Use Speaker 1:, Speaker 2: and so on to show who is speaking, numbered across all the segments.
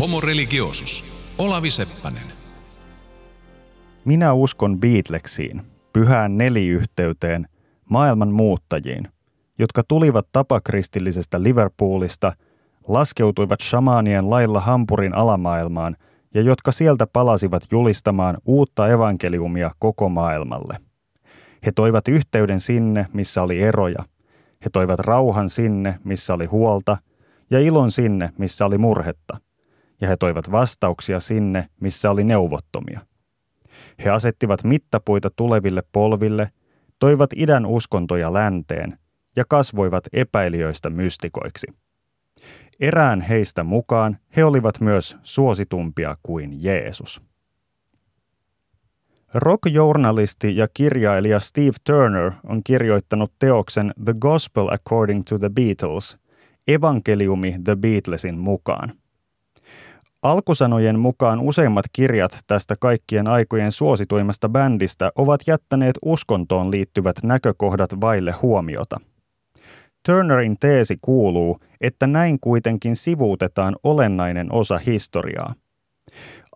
Speaker 1: Homo religiosus. Olavi Seppänen.
Speaker 2: Minä uskon Beatlesiin, pyhään neliyhteyteen, maailman muuttajiin, jotka tulivat tapakristillisestä Liverpoolista, laskeutuivat shamaanien lailla Hampurin alamaailmaan ja jotka sieltä palasivat julistamaan uutta evankeliumia koko maailmalle. He toivat yhteyden sinne, missä oli eroja. He toivat rauhan sinne, missä oli huolta, ja ilon sinne, missä oli murhetta. Ja he toivat vastauksia sinne, missä oli neuvottomia. He asettivat mittapuita tuleville polville, toivat idän uskontoja länteen ja kasvoivat epäilijöistä mystikoiksi. Erään heistä mukaan he olivat myös suositumpia kuin Jeesus. Rock-journalisti ja kirjailija Steve Turner on kirjoittanut teoksen The Gospel According to the Beatles, evankeliumi The Beatlesin mukaan. Alkusanojen mukaan useimmat kirjat tästä kaikkien aikojen suosituimmasta bändistä ovat jättäneet uskontoon liittyvät näkökohdat vaille huomiota. Turnerin teesi kuuluu, että näin kuitenkin sivuutetaan olennainen osa historiaa.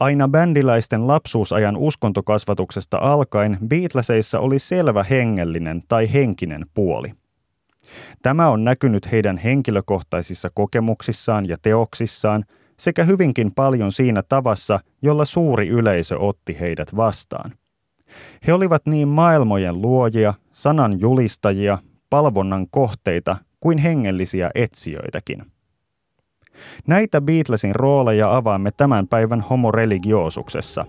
Speaker 2: Aina bändiläisten lapsuusajan uskontokasvatuksesta alkaen Beatleseissa oli selvä hengellinen tai henkinen puoli. Tämä on näkynyt heidän henkilökohtaisissa kokemuksissaan ja teoksissaan – sekä hyvinkin paljon siinä tavassa, jolla suuri yleisö otti heidät vastaan. He olivat niin maailmojen luojia, sanan julistajia, palvonnan kohteita kuin hengellisiä etsijöitäkin. Näitä Beatlesin rooleja avaamme tämän päivän homoreligiosuksessa.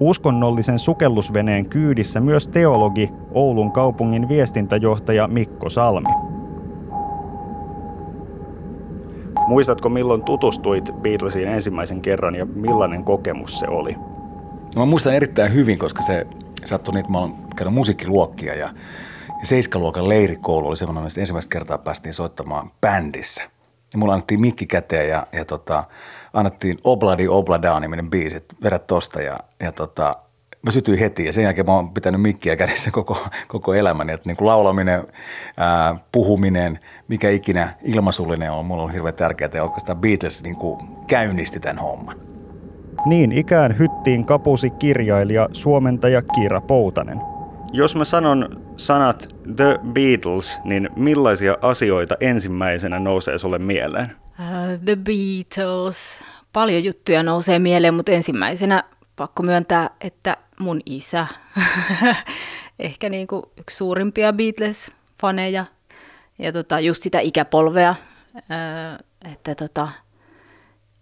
Speaker 2: Uskonnollisen sukellusveneen kyydissä myös teologi, Oulun kaupungin viestintäjohtaja Mikko Salmi. Muistatko milloin tutustuit Beatlesiin ensimmäisen kerran ja millainen kokemus se oli?
Speaker 3: No mä muistan erittäin hyvin, koska se sattui niin, että mä olen käynyt musiikkiluokkia ja, ja seiskaluokan leirikoulu oli semmoinen, että ensimmäistä kertaa päästiin soittamaan bändissä. Ja mulla annettiin mikki käteen ja, ja tota, annettiin Obladi Oblada niminen biisi, että vedä tosta ja, ja tota, mä sytyin heti ja sen jälkeen mä oon pitänyt mikkiä kädessä koko, koko elämäni. Että niin kuin laulaminen, ää, puhuminen, mikä ikinä ilmasullinen on, mulla on hirveän tärkeää ja oikeastaan Beatles niin kuin käynnisti tämän homman.
Speaker 2: Niin ikään hyttiin kapusi kirjailija, suomentaja Kiira Poutanen. Jos mä sanon sanat The Beatles, niin millaisia asioita ensimmäisenä nousee sulle mieleen?
Speaker 4: Uh, the Beatles. Paljon juttuja nousee mieleen, mutta ensimmäisenä pakko myöntää, että mun isä, ehkä niin kuin yksi suurimpia Beatles-faneja, ja tota, just sitä ikäpolvea, että tota,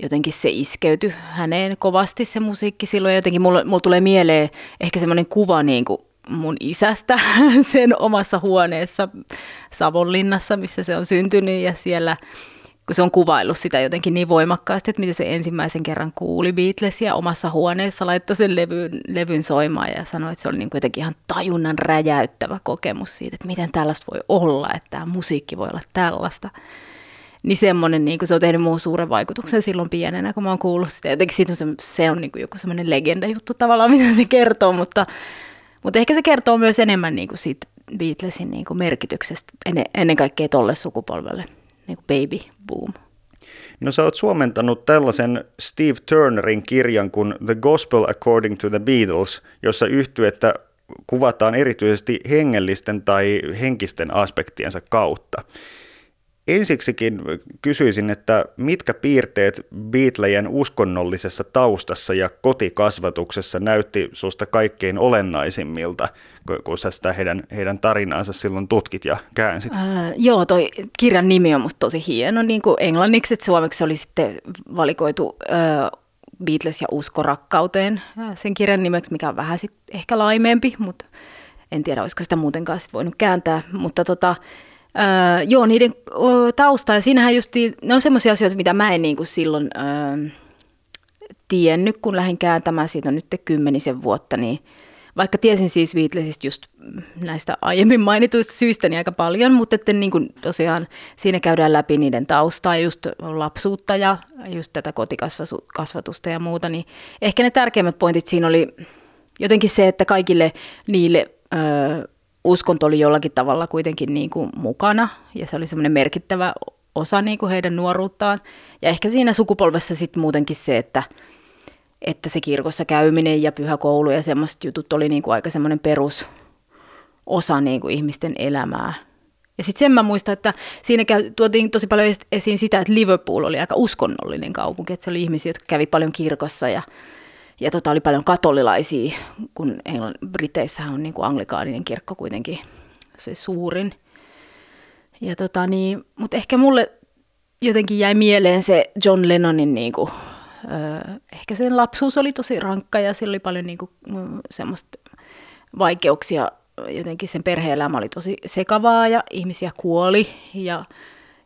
Speaker 4: jotenkin se iskeytyi häneen kovasti se musiikki silloin. Jotenkin mulla, mulla tulee mieleen ehkä semmoinen kuva niin kuin mun isästä sen omassa huoneessa Savonlinnassa, missä se on syntynyt. Ja siellä – kun se on kuvaillut sitä jotenkin niin voimakkaasti, että miten se ensimmäisen kerran kuuli Beatlesia omassa huoneessa, laittoi sen levyn, levyn soimaan ja sanoi, että se oli niin kuin jotenkin ihan tajunnan räjäyttävä kokemus siitä, että miten tällaista voi olla, että tämä musiikki voi olla tällaista. Niin semmoinen, niin kuin se on tehnyt muuhun suuren vaikutuksen silloin pienenä, kun mä oon kuullut sitä. Jotenkin siitä on se, se on niin kuin joku semmoinen legenda juttu tavallaan, mitä se kertoo, mutta, mutta ehkä se kertoo myös enemmän niin kuin siitä Beatlesin niin kuin merkityksestä ennen, ennen kaikkea tolle sukupolvelle niin kuin baby boom.
Speaker 2: No sä oot suomentanut tällaisen Steve Turnerin kirjan kuin The Gospel According to the Beatles, jossa että kuvataan erityisesti hengellisten tai henkisten aspektiensa kautta. Ensiksikin kysyisin, että mitkä piirteet Beatlejen uskonnollisessa taustassa ja kotikasvatuksessa näytti susta kaikkein olennaisimmilta, kun sä sitä heidän, heidän tarinaansa silloin tutkit ja käänsit? Äh,
Speaker 4: joo, toi kirjan nimi on musta tosi hieno, niin kuin englanniksi, että suomeksi oli sitten valikoitu äh, Beatles ja usko rakkauteen sen kirjan nimeksi, mikä on vähän sitten ehkä laimeempi, mutta en tiedä, olisiko sitä muutenkaan sit voinut kääntää, mutta tota, Öö, joo, niiden ö, tausta, ja siinähän just, ne on semmoisia asioita, mitä mä en niin kuin silloin ö, tiennyt, kun lähdin kääntämään, siitä on nyt kymmenisen vuotta, niin vaikka tiesin siis Beatlesista just näistä aiemmin mainituista syistä niin aika paljon, mutta että niin kuin tosiaan siinä käydään läpi niiden taustaa, just lapsuutta ja just tätä kotikasvatusta ja muuta, niin ehkä ne tärkeimmät pointit siinä oli jotenkin se, että kaikille niille ö, uskonto oli jollakin tavalla kuitenkin niin kuin mukana ja se oli semmoinen merkittävä osa niin kuin heidän nuoruuttaan. Ja ehkä siinä sukupolvessa sitten muutenkin se, että, että se kirkossa käyminen ja pyhä koulu ja semmoiset jutut oli niin kuin aika semmoinen perusosa niin kuin ihmisten elämää. Ja sitten sen mä muistan, että siinä käy, tuotiin tosi paljon esiin sitä, että Liverpool oli aika uskonnollinen kaupunki, että se oli ihmisiä, jotka kävi paljon kirkossa ja, ja tota, oli paljon katolilaisia, kun Englann, Briteissähän on niin kuin anglikaaninen kirkko kuitenkin se suurin. Ja tota niin, mutta ehkä mulle jotenkin jäi mieleen se John Lennonin niin kuin, ö, ehkä sen lapsuus oli tosi rankka ja sillä oli paljon niin kuin, semmoista vaikeuksia. Jotenkin sen perheelämä oli tosi sekavaa ja ihmisiä kuoli. Ja,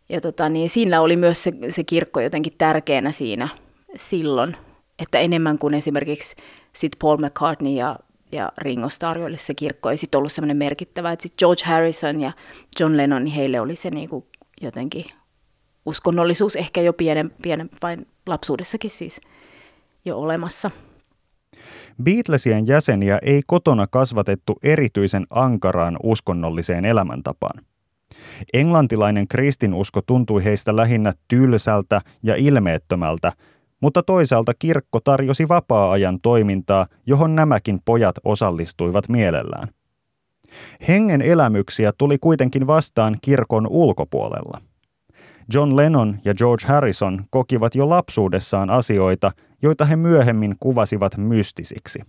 Speaker 4: ja tota, niin siinä oli myös se, se kirkko jotenkin tärkeänä siinä silloin, että enemmän kuin esimerkiksi sit Paul McCartney ja, ja Ringo Starr, joille se kirkko ei sitten ollut semmoinen merkittävä, että sitten George Harrison ja John Lennon, niin heille oli se niinku jotenkin uskonnollisuus ehkä jo pienen, pienen vain lapsuudessakin siis jo olemassa.
Speaker 2: Beatlesien jäseniä ei kotona kasvatettu erityisen ankaraan uskonnolliseen elämäntapaan. Englantilainen kristinusko tuntui heistä lähinnä tylsältä ja ilmeettömältä, mutta toisaalta kirkko tarjosi vapaa-ajan toimintaa, johon nämäkin pojat osallistuivat mielellään. Hengen elämyksiä tuli kuitenkin vastaan kirkon ulkopuolella. John Lennon ja George Harrison kokivat jo lapsuudessaan asioita, joita he myöhemmin kuvasivat mystisiksi.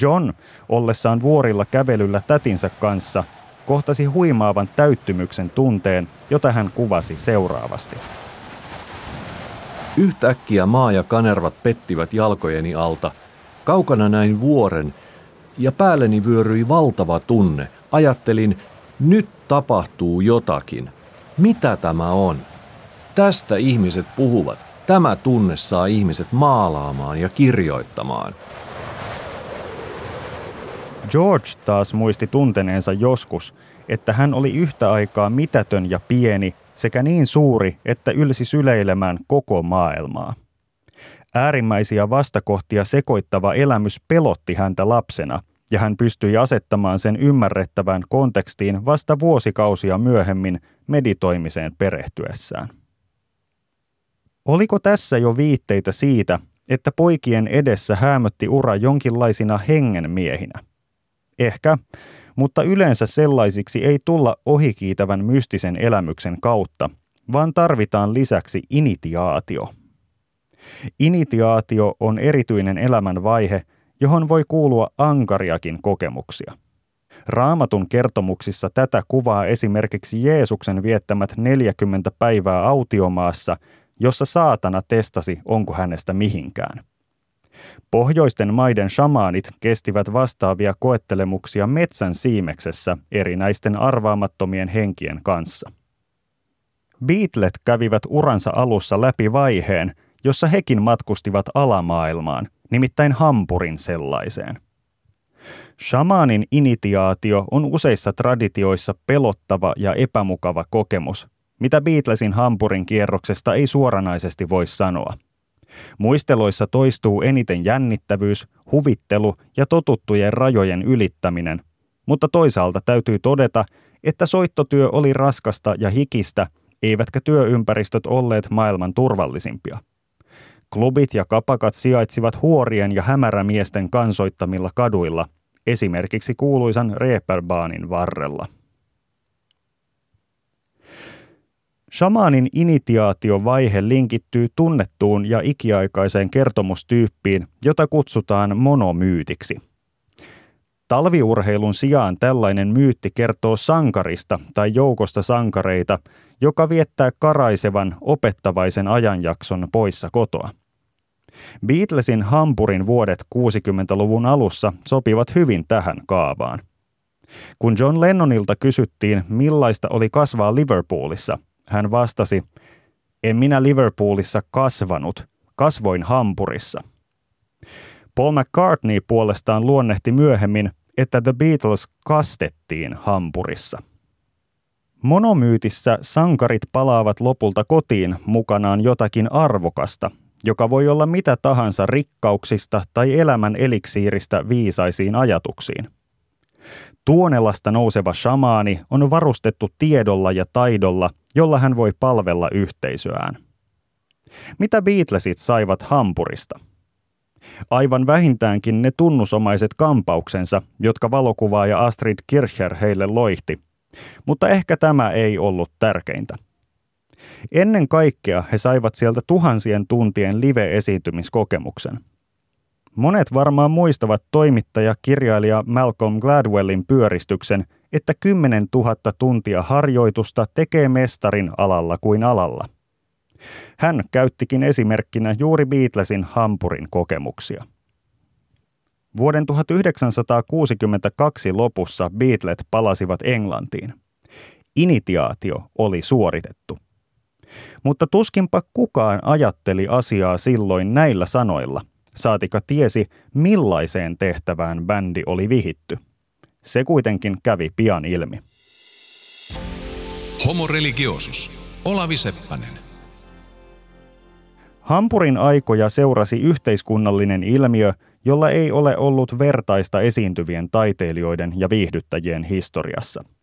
Speaker 2: John, ollessaan vuorilla kävelyllä tätinsä kanssa, kohtasi huimaavan täyttymyksen tunteen, jota hän kuvasi seuraavasti.
Speaker 5: Yhtäkkiä maa ja kanervat pettivät jalkojeni alta. Kaukana näin vuoren ja päälleni vyöryi valtava tunne. Ajattelin, nyt tapahtuu jotakin. Mitä tämä on? Tästä ihmiset puhuvat. Tämä tunne saa ihmiset maalaamaan ja kirjoittamaan.
Speaker 2: George taas muisti tunteneensa joskus, että hän oli yhtä aikaa mitätön ja pieni sekä niin suuri, että ylsi syleilemään koko maailmaa. Äärimmäisiä vastakohtia sekoittava elämys pelotti häntä lapsena, ja hän pystyi asettamaan sen ymmärrettävään kontekstiin vasta vuosikausia myöhemmin meditoimiseen perehtyessään. Oliko tässä jo viitteitä siitä, että poikien edessä häämötti ura jonkinlaisina hengenmiehinä? Ehkä, mutta yleensä sellaisiksi ei tulla ohikiitävän mystisen elämyksen kautta, vaan tarvitaan lisäksi initiaatio. Initiaatio on erityinen elämän vaihe, johon voi kuulua ankariakin kokemuksia. Raamatun kertomuksissa tätä kuvaa esimerkiksi Jeesuksen viettämät 40 päivää autiomaassa – jossa saatana testasi, onko hänestä mihinkään. Pohjoisten maiden shamaanit kestivät vastaavia koettelemuksia metsän siimeksessä erinäisten arvaamattomien henkien kanssa. Beatlet kävivät uransa alussa läpi vaiheen, jossa hekin matkustivat alamaailmaan, nimittäin Hampurin sellaiseen. Shamaanin initiaatio on useissa traditioissa pelottava ja epämukava kokemus, mitä Beatlesin Hampurin kierroksesta ei suoranaisesti voi sanoa. Muisteloissa toistuu eniten jännittävyys, huvittelu ja totuttujen rajojen ylittäminen, mutta toisaalta täytyy todeta, että soittotyö oli raskasta ja hikistä, eivätkä työympäristöt olleet maailman turvallisimpia. Klubit ja kapakat sijaitsivat huorien ja hämärämiesten kansoittamilla kaduilla, esimerkiksi kuuluisan Reeperbaanin varrella. Shamanin initiaatiovaihe linkittyy tunnettuun ja ikiaikaiseen kertomustyyppiin, jota kutsutaan monomyytiksi. Talviurheilun sijaan tällainen myytti kertoo sankarista tai joukosta sankareita, joka viettää karaisevan, opettavaisen ajanjakson poissa kotoa. Beatlesin Hampurin vuodet 60-luvun alussa sopivat hyvin tähän kaavaan. Kun John Lennonilta kysyttiin, millaista oli kasvaa Liverpoolissa, hän vastasi, en minä Liverpoolissa kasvanut, kasvoin Hampurissa. Paul McCartney puolestaan luonnehti myöhemmin, että The Beatles kastettiin Hampurissa. Monomyytissä sankarit palaavat lopulta kotiin mukanaan jotakin arvokasta, joka voi olla mitä tahansa rikkauksista tai elämän eliksiiristä viisaisiin ajatuksiin. Tuonelasta nouseva shamaani on varustettu tiedolla ja taidolla, jolla hän voi palvella yhteisöään. Mitä Beatlesit saivat Hampurista? Aivan vähintäänkin ne tunnusomaiset kampauksensa, jotka valokuvaaja Astrid Kircher heille loihti. Mutta ehkä tämä ei ollut tärkeintä. Ennen kaikkea he saivat sieltä tuhansien tuntien live-esiintymiskokemuksen. Monet varmaan muistavat toimittaja kirjailija Malcolm Gladwellin pyöristyksen, että 10 000 tuntia harjoitusta tekee mestarin alalla kuin alalla. Hän käyttikin esimerkkinä juuri Beatlesin Hampurin kokemuksia. Vuoden 1962 lopussa Beatlet palasivat Englantiin. Initiaatio oli suoritettu. Mutta tuskinpa kukaan ajatteli asiaa silloin näillä sanoilla, saatika tiesi millaiseen tehtävään bändi oli vihitty. Se kuitenkin kävi pian ilmi.
Speaker 1: Homo religiosus. Olavi Seppänen.
Speaker 2: Hampurin aikoja seurasi yhteiskunnallinen ilmiö, jolla ei ole ollut vertaista esiintyvien taiteilijoiden ja viihdyttäjien historiassa –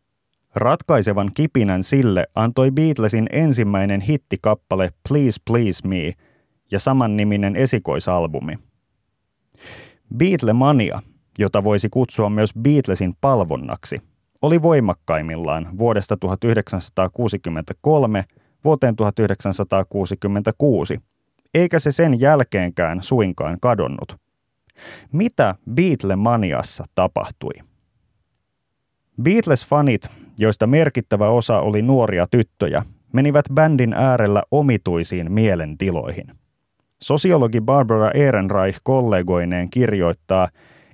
Speaker 2: Ratkaisevan kipinän sille antoi Beatlesin ensimmäinen hittikappale Please Please Me ja samanniminen esikoisalbumi. Beatlemania, jota voisi kutsua myös Beatlesin palvonnaksi, oli voimakkaimmillaan vuodesta 1963 vuoteen 1966, eikä se sen jälkeenkään suinkaan kadonnut. Mitä Beatlemaniassa tapahtui? Beatles-fanit joista merkittävä osa oli nuoria tyttöjä, menivät bändin äärellä omituisiin mielentiloihin. Sosiologi Barbara Ehrenreich kollegoineen kirjoittaa,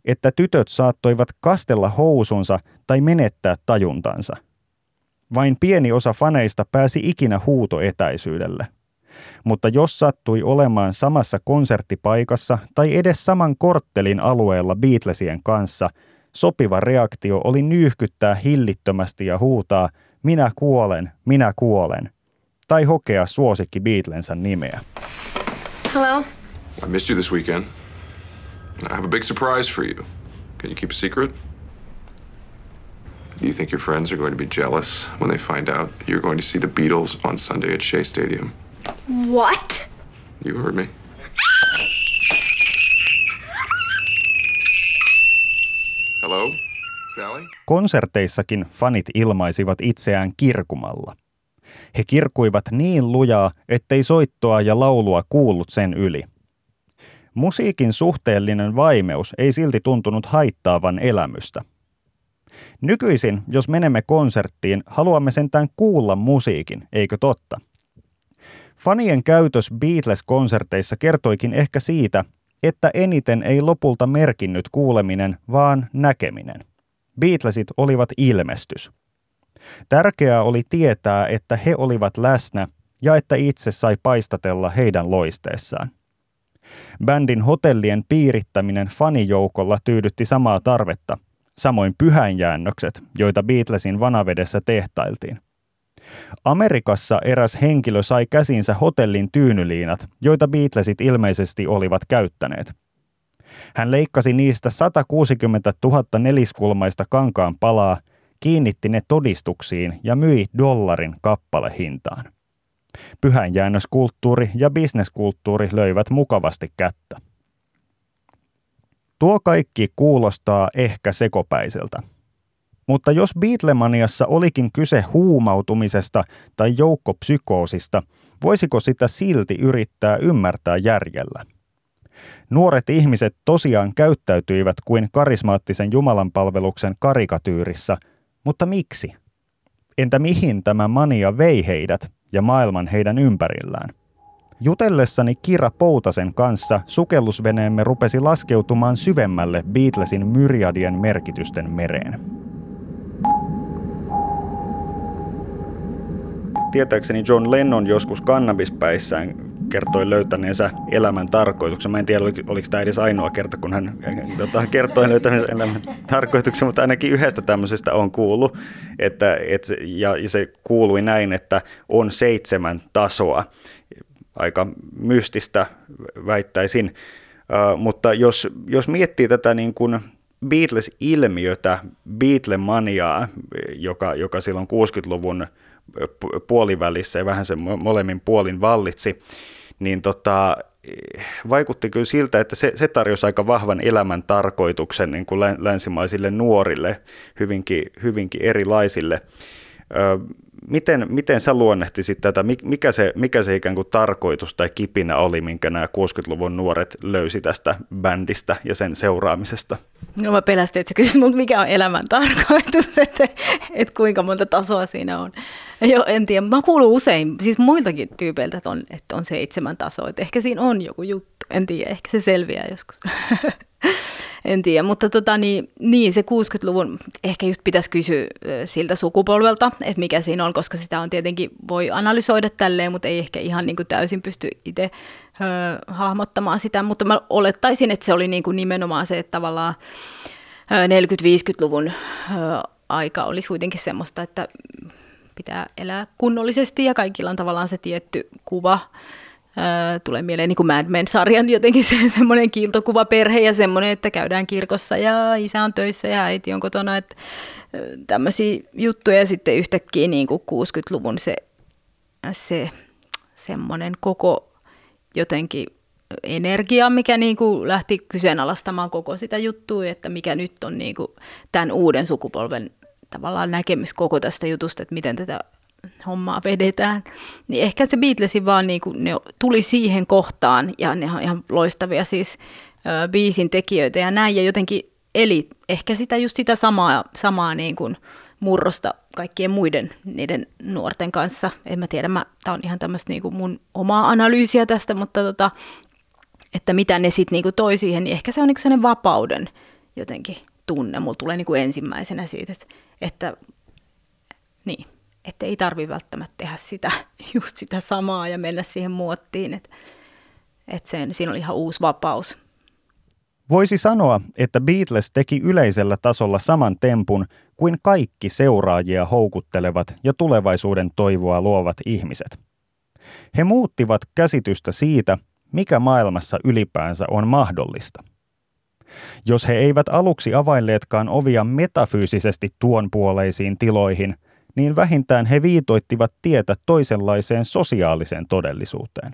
Speaker 2: että tytöt saattoivat kastella housunsa tai menettää tajuntansa. Vain pieni osa faneista pääsi ikinä huutoetäisyydelle. Mutta jos sattui olemaan samassa konserttipaikassa tai edes saman korttelin alueella Beatlesien kanssa – Sopiva reaktio oli nyyhkyttää hillittömästi ja huutaa minä kuolen, minä kuolen, tai hokea suosikki Beatlensä nimeä.
Speaker 6: Hello? I missed you this weekend. I have a big surprise for you. Can you keep a secret? Do you think your friends are going to be jealous when they find out you're going to see the Beatles on Sunday at Shea Stadium?
Speaker 7: What?
Speaker 6: You heard me. Hello? Sally?
Speaker 2: Konserteissakin fanit ilmaisivat itseään kirkumalla. He kirkuivat niin lujaa, ettei soittoa ja laulua kuullut sen yli. Musiikin suhteellinen vaimeus ei silti tuntunut haittaavan elämystä. Nykyisin, jos menemme konserttiin, haluamme sentään kuulla musiikin, eikö totta? Fanien käytös Beatles-konserteissa kertoikin ehkä siitä, että eniten ei lopulta merkinnyt kuuleminen, vaan näkeminen. Beatlesit olivat ilmestys. Tärkeää oli tietää, että he olivat läsnä ja että itse sai paistatella heidän loisteessaan. Bändin hotellien piirittäminen fanijoukolla tyydytti samaa tarvetta, samoin pyhäinjäännökset, joita Beatlesin vanavedessä tehtailtiin – Amerikassa eräs henkilö sai käsinsä hotellin tyynyliinat, joita Beatlesit ilmeisesti olivat käyttäneet. Hän leikkasi niistä 160 000 neliskulmaista kankaan palaa, kiinnitti ne todistuksiin ja myi dollarin kappalehintaan. Pyhänjäännöskulttuuri ja bisneskulttuuri löivät mukavasti kättä. Tuo kaikki kuulostaa ehkä sekopäiseltä. Mutta jos Beatlemaniassa olikin kyse huumautumisesta tai joukkopsykoosista, voisiko sitä silti yrittää ymmärtää järjellä? Nuoret ihmiset tosiaan käyttäytyivät kuin karismaattisen jumalanpalveluksen karikatyyrissä, mutta miksi? Entä mihin tämä mania vei heidät ja maailman heidän ympärillään? Jutellessani Kira Poutasen kanssa sukellusveneemme rupesi laskeutumaan syvemmälle Beatlesin myriadien merkitysten mereen. Tietääkseni John Lennon joskus kannabispäissään kertoi löytäneensä elämän tarkoituksen. Mä en tiedä, oliko tämä edes ainoa kerta, kun hän tota, kertoi löytäneensä elämän tarkoituksen, mutta ainakin yhdestä tämmöisestä on kuullut. Että, et, ja se kuului näin, että on seitsemän tasoa. Aika mystistä väittäisin. Uh, mutta jos, jos miettii tätä niin kuin Beatles-ilmiötä, Beatlemaniaa, joka, joka silloin 60-luvun puolivälissä ja vähän sen molemmin puolin vallitsi, niin tota, vaikutti kyllä siltä, että se, se tarjosi aika vahvan elämän tarkoituksen niin kuin länsimaisille nuorille, hyvinkin, hyvinkin erilaisille. Miten, miten sä luonnehtisit tätä, mikä se, mikä se ikään kuin tarkoitus tai kipinä oli, minkä nämä 60-luvun nuoret löysi tästä bändistä ja sen seuraamisesta?
Speaker 4: No mä pelästyin, että sä kysyt multa, mikä on elämän tarkoitus, että, että kuinka monta tasoa siinä on. Jo, en tiedä, mä kuulun usein, siis muiltakin tyypeiltä, että on, että on seitsemän tasoa, että ehkä siinä on joku juttu, en tiedä, ehkä se selviää joskus. en tiedä, mutta tota, niin, niin, se 60-luvun ehkä just pitäisi kysyä siltä sukupolvelta, että mikä siinä on, koska sitä on tietenkin, voi analysoida tälleen, mutta ei ehkä ihan niin kuin täysin pysty itse hahmottamaan sitä, mutta mä olettaisin, että se oli niin kuin nimenomaan se, että tavallaan 40-50-luvun aika olisi kuitenkin semmoista, että pitää elää kunnollisesti ja kaikilla on tavallaan se tietty kuva tulee mieleen niin kuin Mad Men-sarjan jotenkin se, semmoinen kiiltokuva perhe ja semmoinen, että käydään kirkossa ja isä on töissä ja äiti on kotona, että tämmöisiä juttuja. Ja sitten yhtäkkiä niin kuin 60-luvun se, se semmoinen koko jotenkin energia, mikä niin kuin lähti kyseenalaistamaan koko sitä juttua, että mikä nyt on niin kuin tämän uuden sukupolven tavallaan näkemys koko tästä jutusta, että miten tätä hommaa vedetään. Niin ehkä se Beatlesin vaan niin kuin, ne tuli siihen kohtaan ja ne on ihan loistavia siis ö, biisin tekijöitä ja näin ja jotenkin eli ehkä sitä just sitä samaa, samaa niin kuin murrosta kaikkien muiden niiden nuorten kanssa. En mä tiedä, tämä on ihan tämmöistä niin kuin mun omaa analyysiä tästä, mutta tota, että mitä ne sitten niin toi siihen, niin ehkä se on niin sellainen vapauden jotenkin tunne. Mulla tulee niin kuin ensimmäisenä siitä, että, että niin, että ei tarvi välttämättä tehdä sitä, just sitä samaa ja mennä siihen muottiin, että, että sen, siinä oli ihan uusi vapaus.
Speaker 2: Voisi sanoa, että Beatles teki yleisellä tasolla saman tempun kuin kaikki seuraajia houkuttelevat ja tulevaisuuden toivoa luovat ihmiset. He muuttivat käsitystä siitä, mikä maailmassa ylipäänsä on mahdollista. Jos he eivät aluksi availleetkaan ovia metafyysisesti tuonpuoleisiin tiloihin – niin vähintään he viitoittivat tietä toisenlaiseen sosiaaliseen todellisuuteen.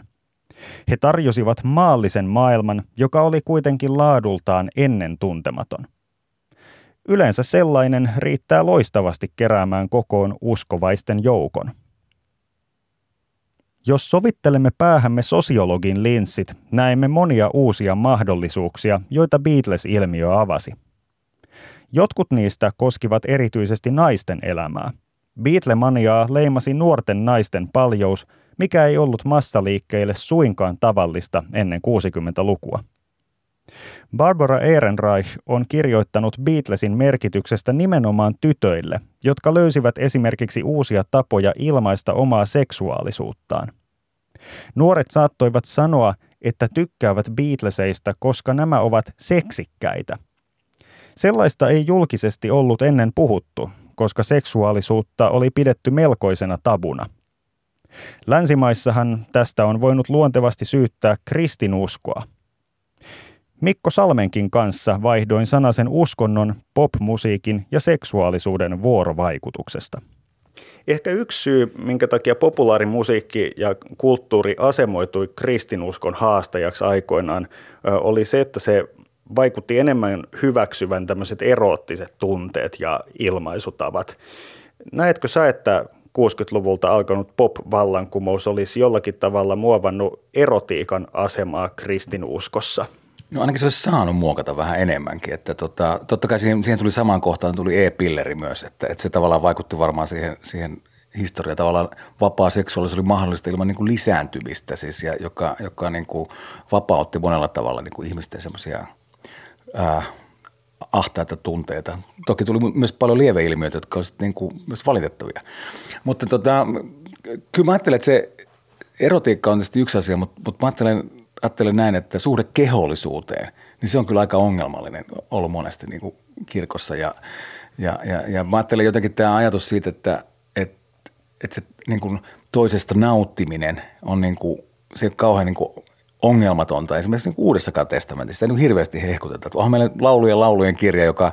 Speaker 2: He tarjosivat maallisen maailman, joka oli kuitenkin laadultaan ennen tuntematon. Yleensä sellainen riittää loistavasti keräämään kokoon uskovaisten joukon. Jos sovittelemme päähämme sosiologin linssit, näemme monia uusia mahdollisuuksia, joita Beatles-ilmiö avasi. Jotkut niistä koskivat erityisesti naisten elämää – Beatlemaniaa leimasi nuorten naisten paljous, mikä ei ollut massaliikkeille suinkaan tavallista ennen 60-lukua. Barbara Ehrenreich on kirjoittanut Beatlesin merkityksestä nimenomaan tytöille, jotka löysivät esimerkiksi uusia tapoja ilmaista omaa seksuaalisuuttaan. Nuoret saattoivat sanoa, että tykkäävät Beatleseista, koska nämä ovat seksikkäitä. Sellaista ei julkisesti ollut ennen puhuttu, koska seksuaalisuutta oli pidetty melkoisena tabuna. Länsimaissahan tästä on voinut luontevasti syyttää kristinuskoa. Mikko Salmenkin kanssa vaihdoin sanasen uskonnon, popmusiikin ja seksuaalisuuden vuorovaikutuksesta. Ehkä yksi syy, minkä takia populaarimusiikki ja kulttuuri asemoitui kristinuskon haastajaksi aikoinaan, oli se, että se vaikutti enemmän hyväksyvän tämmöiset eroottiset tunteet ja ilmaisutavat. Näetkö sä, että 60-luvulta alkanut pop-vallankumous olisi jollakin tavalla muovannut erotiikan asemaa kristinuskossa?
Speaker 3: No ainakin se olisi saanut muokata vähän enemmänkin. Että tota, totta kai siihen, siihen tuli samaan kohtaan tuli e-pilleri myös, että, että se tavallaan vaikutti varmaan siihen, siihen historia. Tavallaan vapaa seksuaalisuus oli mahdollista ilman niin kuin lisääntymistä, siis, ja joka, joka niin kuin vapautti monella tavalla niin kuin ihmisten semmoisia – ää, ahtaita tunteita. Toki tuli myös paljon lieveilmiöitä, jotka olisivat niin kuin myös valitettavia. Mutta tota, kyllä mä ajattelen, että se erotiikka on tietysti yksi asia, mutta, mutta mä ajattelen, ajattelen näin, että suhde kehollisuuteen, niin se on kyllä aika ongelmallinen ollut monesti niin kuin kirkossa. Ja, ja, ja, ja mä ajattelen jotenkin tämä ajatus siitä, että, että, että se niin kuin toisesta nauttiminen on niin kuin, se on kauhean niin kuin ongelmatonta. Esimerkiksi niin Uudessakaan testamentissa ei niin hirveästi hehkuteta. Onhan meillä laulujen laulujen kirja, joka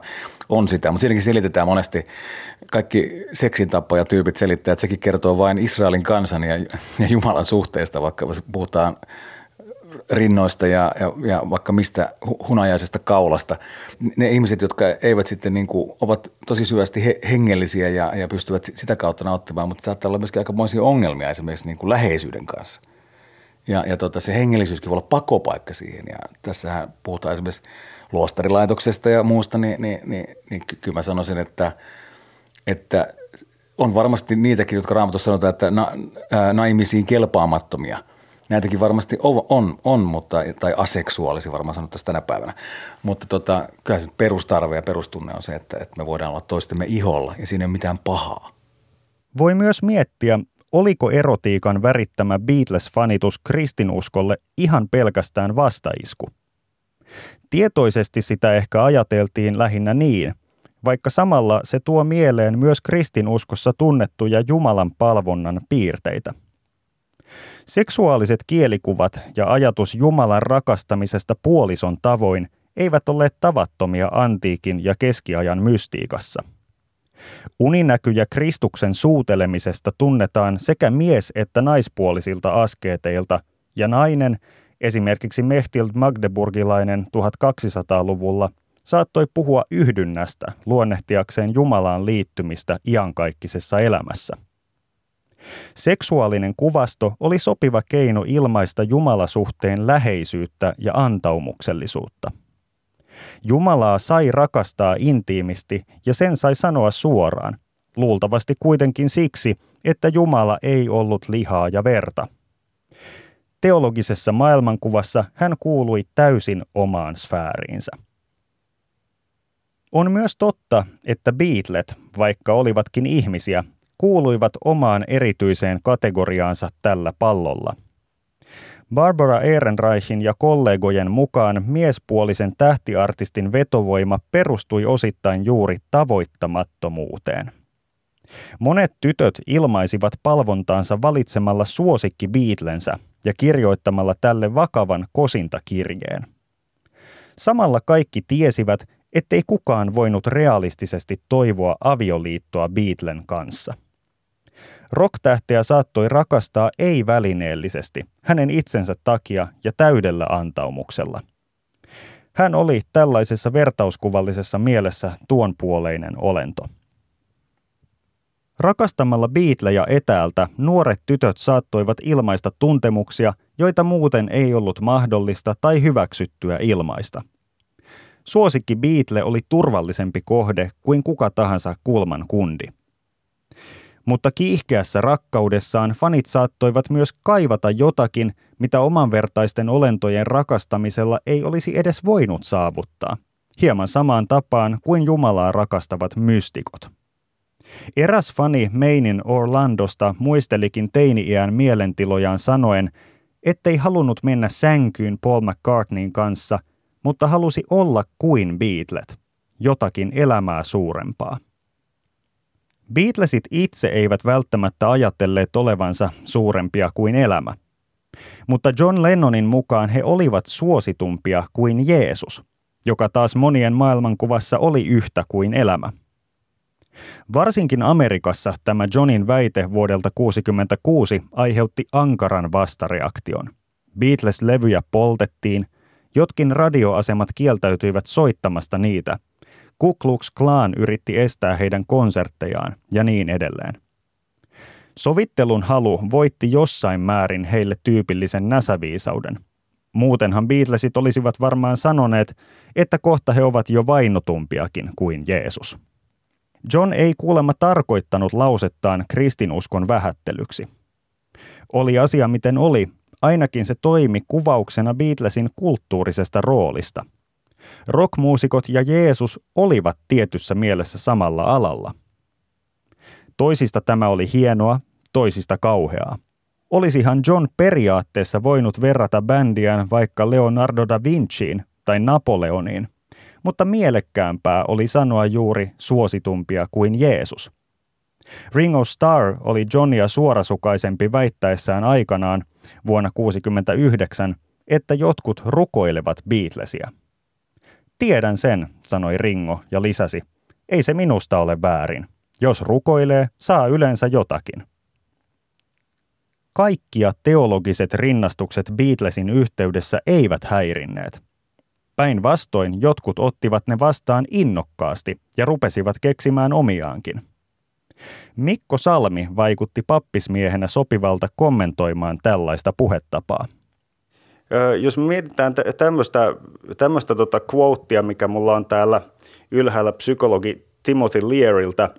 Speaker 3: on sitä, mutta siinäkin selitetään monesti, kaikki seksin tyypit selittää, että sekin kertoo vain Israelin kansan ja, ja Jumalan suhteesta, vaikka puhutaan rinnoista ja, ja, ja vaikka mistä hunajaisesta kaulasta. Ne ihmiset, jotka eivät sitten niin kuin, ovat tosi syvästi he, hengellisiä ja, ja pystyvät sitä kautta nauttamaan, mutta saattaa olla myöskin aikamoisia ongelmia esimerkiksi niin kuin läheisyyden kanssa. Ja, ja tota, se hengellisyyskin voi olla pakopaikka siihen. Ja tässähän puhutaan esimerkiksi luostarilaitoksesta ja muusta, niin, niin, niin, niin kyllä mä sanoisin, että, että on varmasti niitäkin, jotka raamatussa sanotaan, että na, ää, naimisiin kelpaamattomia – Näitäkin varmasti on, on, on mutta, tai aseksuaalisi varmaan sanottaisiin tänä päivänä. Mutta tota, kyllä se perustarve ja perustunne on se, että, että me voidaan olla toistemme iholla ja siinä ei ole mitään pahaa.
Speaker 2: Voi myös miettiä, oliko erotiikan värittämä Beatles-fanitus kristinuskolle ihan pelkästään vastaisku. Tietoisesti sitä ehkä ajateltiin lähinnä niin, vaikka samalla se tuo mieleen myös kristinuskossa tunnettuja Jumalan palvonnan piirteitä – Seksuaaliset kielikuvat ja ajatus Jumalan rakastamisesta puolison tavoin eivät olleet tavattomia antiikin ja keskiajan mystiikassa. Uninäkyjä Kristuksen suutelemisesta tunnetaan sekä mies- että naispuolisilta askeeteilta, ja nainen, esimerkiksi Mechtild Magdeburgilainen 1200-luvulla, saattoi puhua yhdynnästä luonnehtiakseen Jumalaan liittymistä iankaikkisessa elämässä. Seksuaalinen kuvasto oli sopiva keino ilmaista Jumalasuhteen läheisyyttä ja antaumuksellisuutta. Jumalaa sai rakastaa intiimisti ja sen sai sanoa suoraan, luultavasti kuitenkin siksi, että Jumala ei ollut lihaa ja verta. Teologisessa maailmankuvassa hän kuului täysin omaan sfääriinsä. On myös totta, että Beatlet, vaikka olivatkin ihmisiä, kuuluivat omaan erityiseen kategoriaansa tällä pallolla. Barbara Ehrenreichin ja kollegojen mukaan miespuolisen tähtiartistin vetovoima perustui osittain juuri tavoittamattomuuteen. Monet tytöt ilmaisivat palvontaansa valitsemalla suosikki Beatlensä ja kirjoittamalla tälle vakavan kosintakirjeen. Samalla kaikki tiesivät, ettei kukaan voinut realistisesti toivoa avioliittoa Beatlen kanssa. Rocktähteä saattoi rakastaa ei-välineellisesti, hänen itsensä takia ja täydellä antaumuksella. Hän oli tällaisessa vertauskuvallisessa mielessä tuonpuoleinen olento. Rakastamalla Beatleja etäältä nuoret tytöt saattoivat ilmaista tuntemuksia, joita muuten ei ollut mahdollista tai hyväksyttyä ilmaista. Suosikki Beatle oli turvallisempi kohde kuin kuka tahansa kulman kundi – mutta kiihkeässä rakkaudessaan fanit saattoivat myös kaivata jotakin, mitä omanvertaisten olentojen rakastamisella ei olisi edes voinut saavuttaa. Hieman samaan tapaan kuin Jumalaa rakastavat mystikot. Eräs fani Mainin Orlandosta muistelikin teini-iän mielentilojaan sanoen, ettei halunnut mennä sänkyyn Paul McCartneyn kanssa, mutta halusi olla kuin Beatlet, jotakin elämää suurempaa. Beatlesit itse eivät välttämättä ajatelleet olevansa suurempia kuin elämä. Mutta John Lennonin mukaan he olivat suositumpia kuin Jeesus, joka taas monien maailmankuvassa oli yhtä kuin elämä. Varsinkin Amerikassa tämä Johnin väite vuodelta 1966 aiheutti ankaran vastareaktion. Beatles-levyjä poltettiin, jotkin radioasemat kieltäytyivät soittamasta niitä – Ku Klux Klan yritti estää heidän konserttejaan ja niin edelleen. Sovittelun halu voitti jossain määrin heille tyypillisen näsäviisauden. Muutenhan Beatlesit olisivat varmaan sanoneet, että kohta he ovat jo vainotumpiakin kuin Jeesus. John ei kuulemma tarkoittanut lausettaan kristinuskon vähättelyksi. Oli asia miten oli, ainakin se toimi kuvauksena Beatlesin kulttuurisesta roolista – Rockmuusikot ja Jeesus olivat tietyssä mielessä samalla alalla. Toisista tämä oli hienoa, toisista kauheaa. Olisihan John periaatteessa voinut verrata bändiään vaikka Leonardo da Vinciin tai Napoleoniin, mutta mielekkäämpää oli sanoa juuri suositumpia kuin Jeesus. Ringo Starr oli Johnia suorasukaisempi väittäessään aikanaan vuonna 1969,
Speaker 8: että jotkut rukoilevat Beatlesia. Tiedän sen, sanoi Ringo ja lisäsi. Ei se minusta ole väärin. Jos rukoilee, saa yleensä jotakin. Kaikkia teologiset rinnastukset Beatlesin yhteydessä eivät häirinneet. Päinvastoin jotkut ottivat ne vastaan innokkaasti ja rupesivat keksimään omiaankin. Mikko Salmi vaikutti pappismiehenä sopivalta kommentoimaan tällaista puhetapaa.
Speaker 2: Jos mietitään tämmöistä, tämmöistä tota quotea, mikä mulla on täällä ylhäällä psykologi Timothy Leariltä –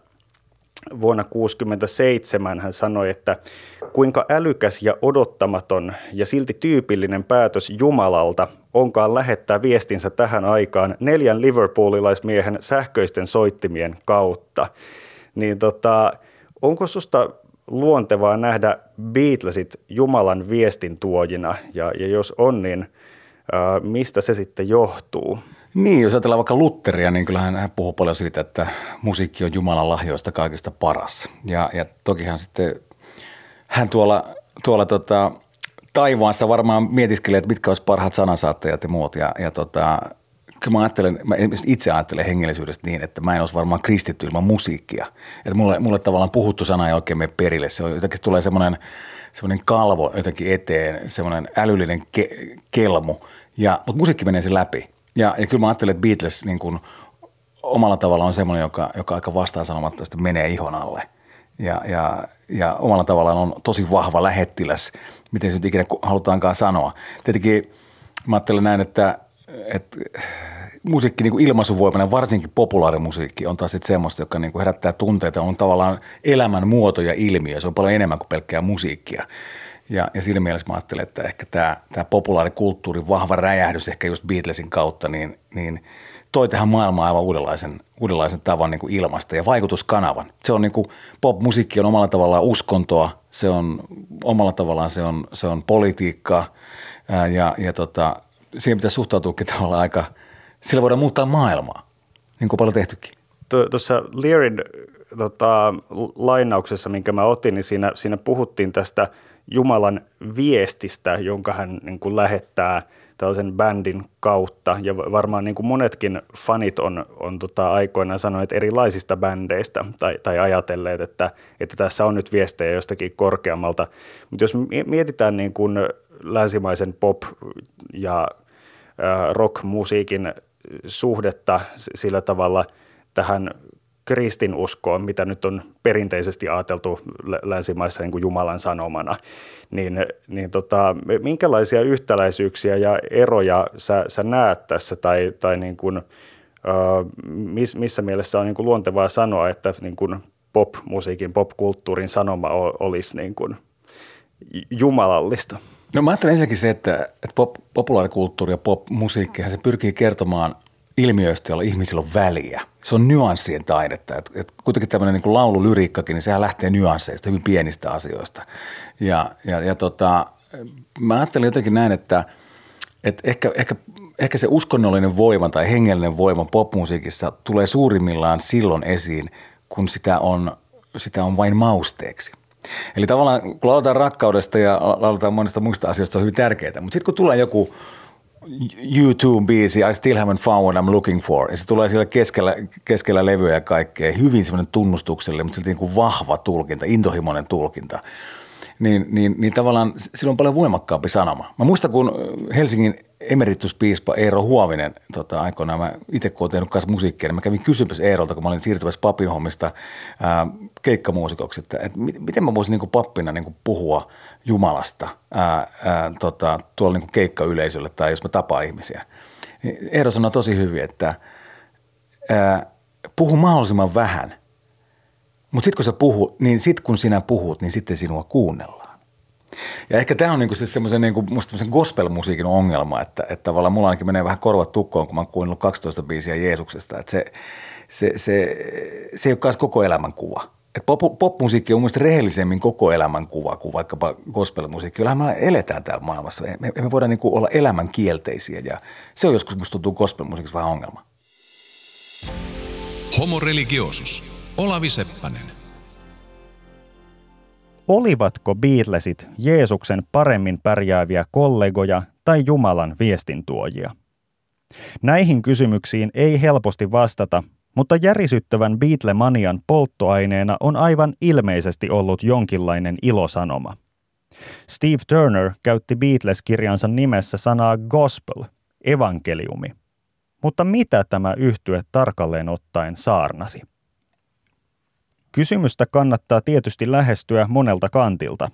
Speaker 2: vuonna 1967 hän sanoi, että kuinka älykäs ja odottamaton ja silti tyypillinen päätös Jumalalta onkaan lähettää viestinsä tähän aikaan neljän liverpoolilaismiehen sähköisten soittimien kautta. Niin tota, onko susta luontevaa nähdä Beatlesit Jumalan viestin tuojina ja, ja jos on, niin äh, mistä se sitten johtuu?
Speaker 3: Niin, jos ajatellaan vaikka Lutteria, niin kyllähän hän puhuu paljon siitä, että musiikki on Jumalan lahjoista kaikista paras. Ja, ja tokihan sitten hän tuolla, tuolla tota, taivaassa varmaan mietiskelee, että mitkä olisi parhaat sanansaattajat ja muut. Ja, ja tota, kyllä mä ajattelen, mä itse ajattelen hengellisyydestä niin, että mä en olisi varmaan kristitty ilman musiikkia. Että mulle, mulle tavallaan puhuttu sana ei oikein mene perille. Se on, jotenkin tulee semmoinen, semmoinen kalvo jotenkin eteen, semmoinen älyllinen ke, kelmu. Ja, mutta musiikki menee sen läpi. Ja, ja kyllä mä ajattelen, että Beatles niin kuin omalla tavalla on semmoinen, joka, joka aika vastaan sanomatta menee ihon alle. Ja, ja, ja omalla tavallaan on tosi vahva lähettiläs, miten se nyt ikinä halutaankaan sanoa. Tietenkin mä ajattelen näin, että, että musiikki niin kuin ilmaisuvoimana, varsinkin populaarimusiikki, on taas sitten semmoista, joka niin kuin herättää tunteita, on tavallaan elämän muoto ja ilmiö. Se on paljon enemmän kuin pelkkää musiikkia. Ja, ja siinä mielessä mä ajattelen, että ehkä tämä, tämä populaarikulttuurin vahva räjähdys ehkä just Beatlesin kautta, niin, niin toi tähän maailmaan aivan uudenlaisen, uudenlaisen tavan niin kuin ilmasta ja vaikutuskanavan. Se on niin kuin, pop-musiikki on omalla tavallaan uskontoa, se on omalla tavallaan se on, se on politiikkaa ja, ja tota, siihen pitää suhtautuakin tavallaan aika, sillä voidaan muuttaa maailmaa, niin kuin paljon tehtykin.
Speaker 2: Tuossa Learin tota, lainauksessa, minkä mä otin, niin siinä, siinä puhuttiin tästä – Jumalan viestistä, jonka hän niin kuin lähettää tällaisen bändin kautta. Ja varmaan niin kuin monetkin fanit on, on tota aikoinaan sanoneet erilaisista bändeistä tai, tai ajatelleet, että, että tässä on nyt viestejä jostakin korkeammalta. Mutta jos mietitään niin kuin länsimaisen pop- ja rock-musiikin suhdetta sillä tavalla tähän kristinuskoon, mitä nyt on perinteisesti ajateltu länsimaissa niin kuin Jumalan sanomana, niin, niin tota, minkälaisia yhtäläisyyksiä ja eroja sä, sä näet tässä tai, tai niin kuin, uh, miss, missä mielessä on niin kuin luontevaa sanoa, että niin kuin pop-musiikin, pop-kulttuurin sanoma olisi niin kuin jumalallista?
Speaker 3: No mä ajattelen ensinnäkin se, että, että pop, populaarikulttuuri ja pop-musiikki se pyrkii kertomaan ilmiöistä, joilla ihmisillä on väliä. Se on nyanssien taidetta. Et, et kuitenkin tämmöinen niin laululyriikkakin, niin sehän lähtee nyansseista, hyvin pienistä asioista. Ja, ja, ja tota, mä ajattelin jotenkin näin, että, että ehkä, ehkä, ehkä se uskonnollinen voima tai hengellinen voima popmusiikissa tulee suurimmillaan silloin esiin, kun sitä on, sitä on vain mausteeksi. Eli tavallaan kun lauletaan rakkaudesta ja lauletaan monista muista asioista, se on hyvin tärkeää. Mutta sitten kun tulee joku YouTube-biisi I still haven't found what I'm looking for. Ja se tulee siellä keskellä, keskellä levyä ja kaikkea. Hyvin semmoinen tunnustuksellinen, mutta silti niin kuin vahva tulkinta, intohimoinen tulkinta. Niin, niin, niin tavallaan sillä on paljon voimakkaampi sanoma. Mä muistan, kun Helsingin emerituspiispa Eero Huovinen, tota, aikoinaan mä itse kun olen tehnyt kanssa musiikkia, niin mä kävin kysymässä Eerolta, kun mä olin siirtymässä papin hommista ää, keikkamuusikoksi, että, että miten mä voisin niin kuin pappina niin kuin puhua – Jumalasta ää, ää, tota, tuolla niin keikkayleisölle tai jos mä tapaan ihmisiä. Niin Eero sanoi tosi hyvin, että ää, puhu mahdollisimman vähän, mutta sitten kun sä puhut, niin sitten kun sinä puhut, niin sitten sinua kuunnellaan. Ja ehkä tämä on niinku siis semmoisen niinku, gospel-musiikin ongelma, että, että tavallaan mulla ainakin menee vähän korvat tukkoon, kun mä oon kuunnellut 12 biisiä Jeesuksesta. Että se, se, se, se ei ole koko elämän kuva pop, popmusiikki on mielestäni rehellisemmin koko elämän kuva kuin vaikkapa gospelmusiikki. Kyllähän me eletään täällä maailmassa. Me, me voidaan niin olla elämän kielteisiä ja se on joskus musta tuntuu gospelmusiikissa vähän ongelma.
Speaker 1: Homo religiosus. Olavi Seppänen.
Speaker 8: Olivatko Beatlesit Jeesuksen paremmin pärjääviä kollegoja
Speaker 2: tai Jumalan viestintuojia? Näihin kysymyksiin ei helposti vastata, mutta järisyttävän Beatlemanian polttoaineena on aivan ilmeisesti ollut jonkinlainen ilosanoma. Steve Turner käytti Beatles-kirjansa nimessä sanaa gospel, evankeliumi. Mutta mitä tämä yhtye tarkalleen ottaen saarnasi? Kysymystä kannattaa tietysti lähestyä monelta kantilta.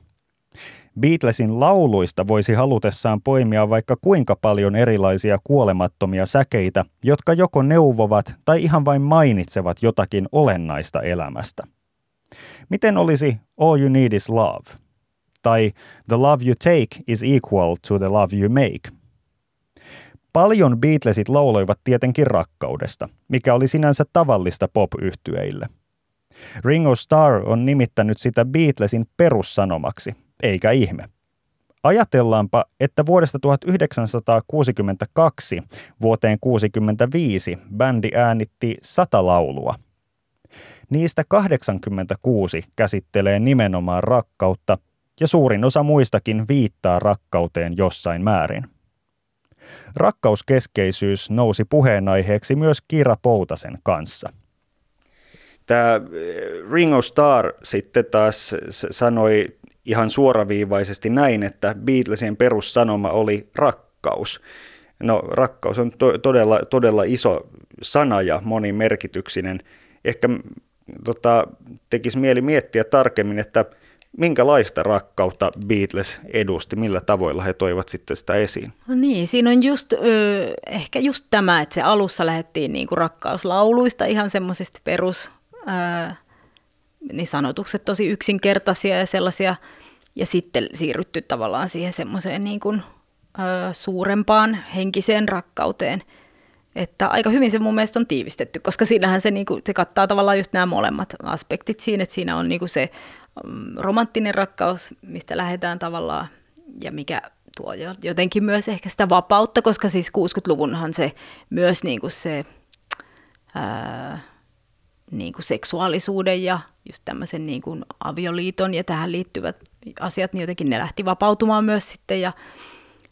Speaker 2: Beatlesin lauluista voisi halutessaan poimia vaikka kuinka paljon erilaisia kuolemattomia säkeitä, jotka joko neuvovat tai ihan vain mainitsevat jotakin olennaista elämästä. Miten olisi All You Need Is Love? Tai The Love You Take is Equal to the Love You Make? Paljon Beatlesit lauloivat tietenkin rakkaudesta, mikä oli sinänsä tavallista pop-yhtyeille – Ringo Starr on nimittänyt sitä Beatlesin perussanomaksi, eikä ihme. Ajatellaanpa, että vuodesta 1962 vuoteen 1965 bändi äänitti sata laulua. Niistä 86 käsittelee nimenomaan rakkautta ja suurin osa muistakin viittaa rakkauteen jossain määrin. Rakkauskeskeisyys nousi puheenaiheeksi myös Kira Poutasen kanssa –
Speaker 7: Tämä eh, Ringo Starr sitten taas sanoi ihan suoraviivaisesti näin, että Beatlesien perussanoma oli rakkaus. No rakkaus on to- todella, todella iso sana ja monimerkityksinen. Ehkä tota, tekisi mieli miettiä tarkemmin, että minkälaista rakkautta Beatles edusti, millä tavoilla he toivat sitten sitä esiin?
Speaker 4: No niin, siinä on just, ö, ehkä just tämä, että se alussa lähdettiin niinku rakkauslauluista, ihan semmoisista perus ää, niin sanotukset tosi yksinkertaisia ja sellaisia, ja sitten siirrytty tavallaan siihen semmoiseen niin kuin, ää, suurempaan henkiseen rakkauteen. Että aika hyvin se mun mielestä on tiivistetty, koska siinähän se, niin kuin, se kattaa tavallaan just nämä molemmat aspektit siinä, että siinä on niin kuin se mm, romanttinen rakkaus, mistä lähdetään tavallaan, ja mikä tuo jotenkin myös ehkä sitä vapautta, koska siis 60-luvunhan se myös niin kuin se... Ää, niin kuin seksuaalisuuden ja just tämmöisen niin kuin avioliiton ja tähän liittyvät asiat, niin jotenkin ne lähti vapautumaan myös sitten ja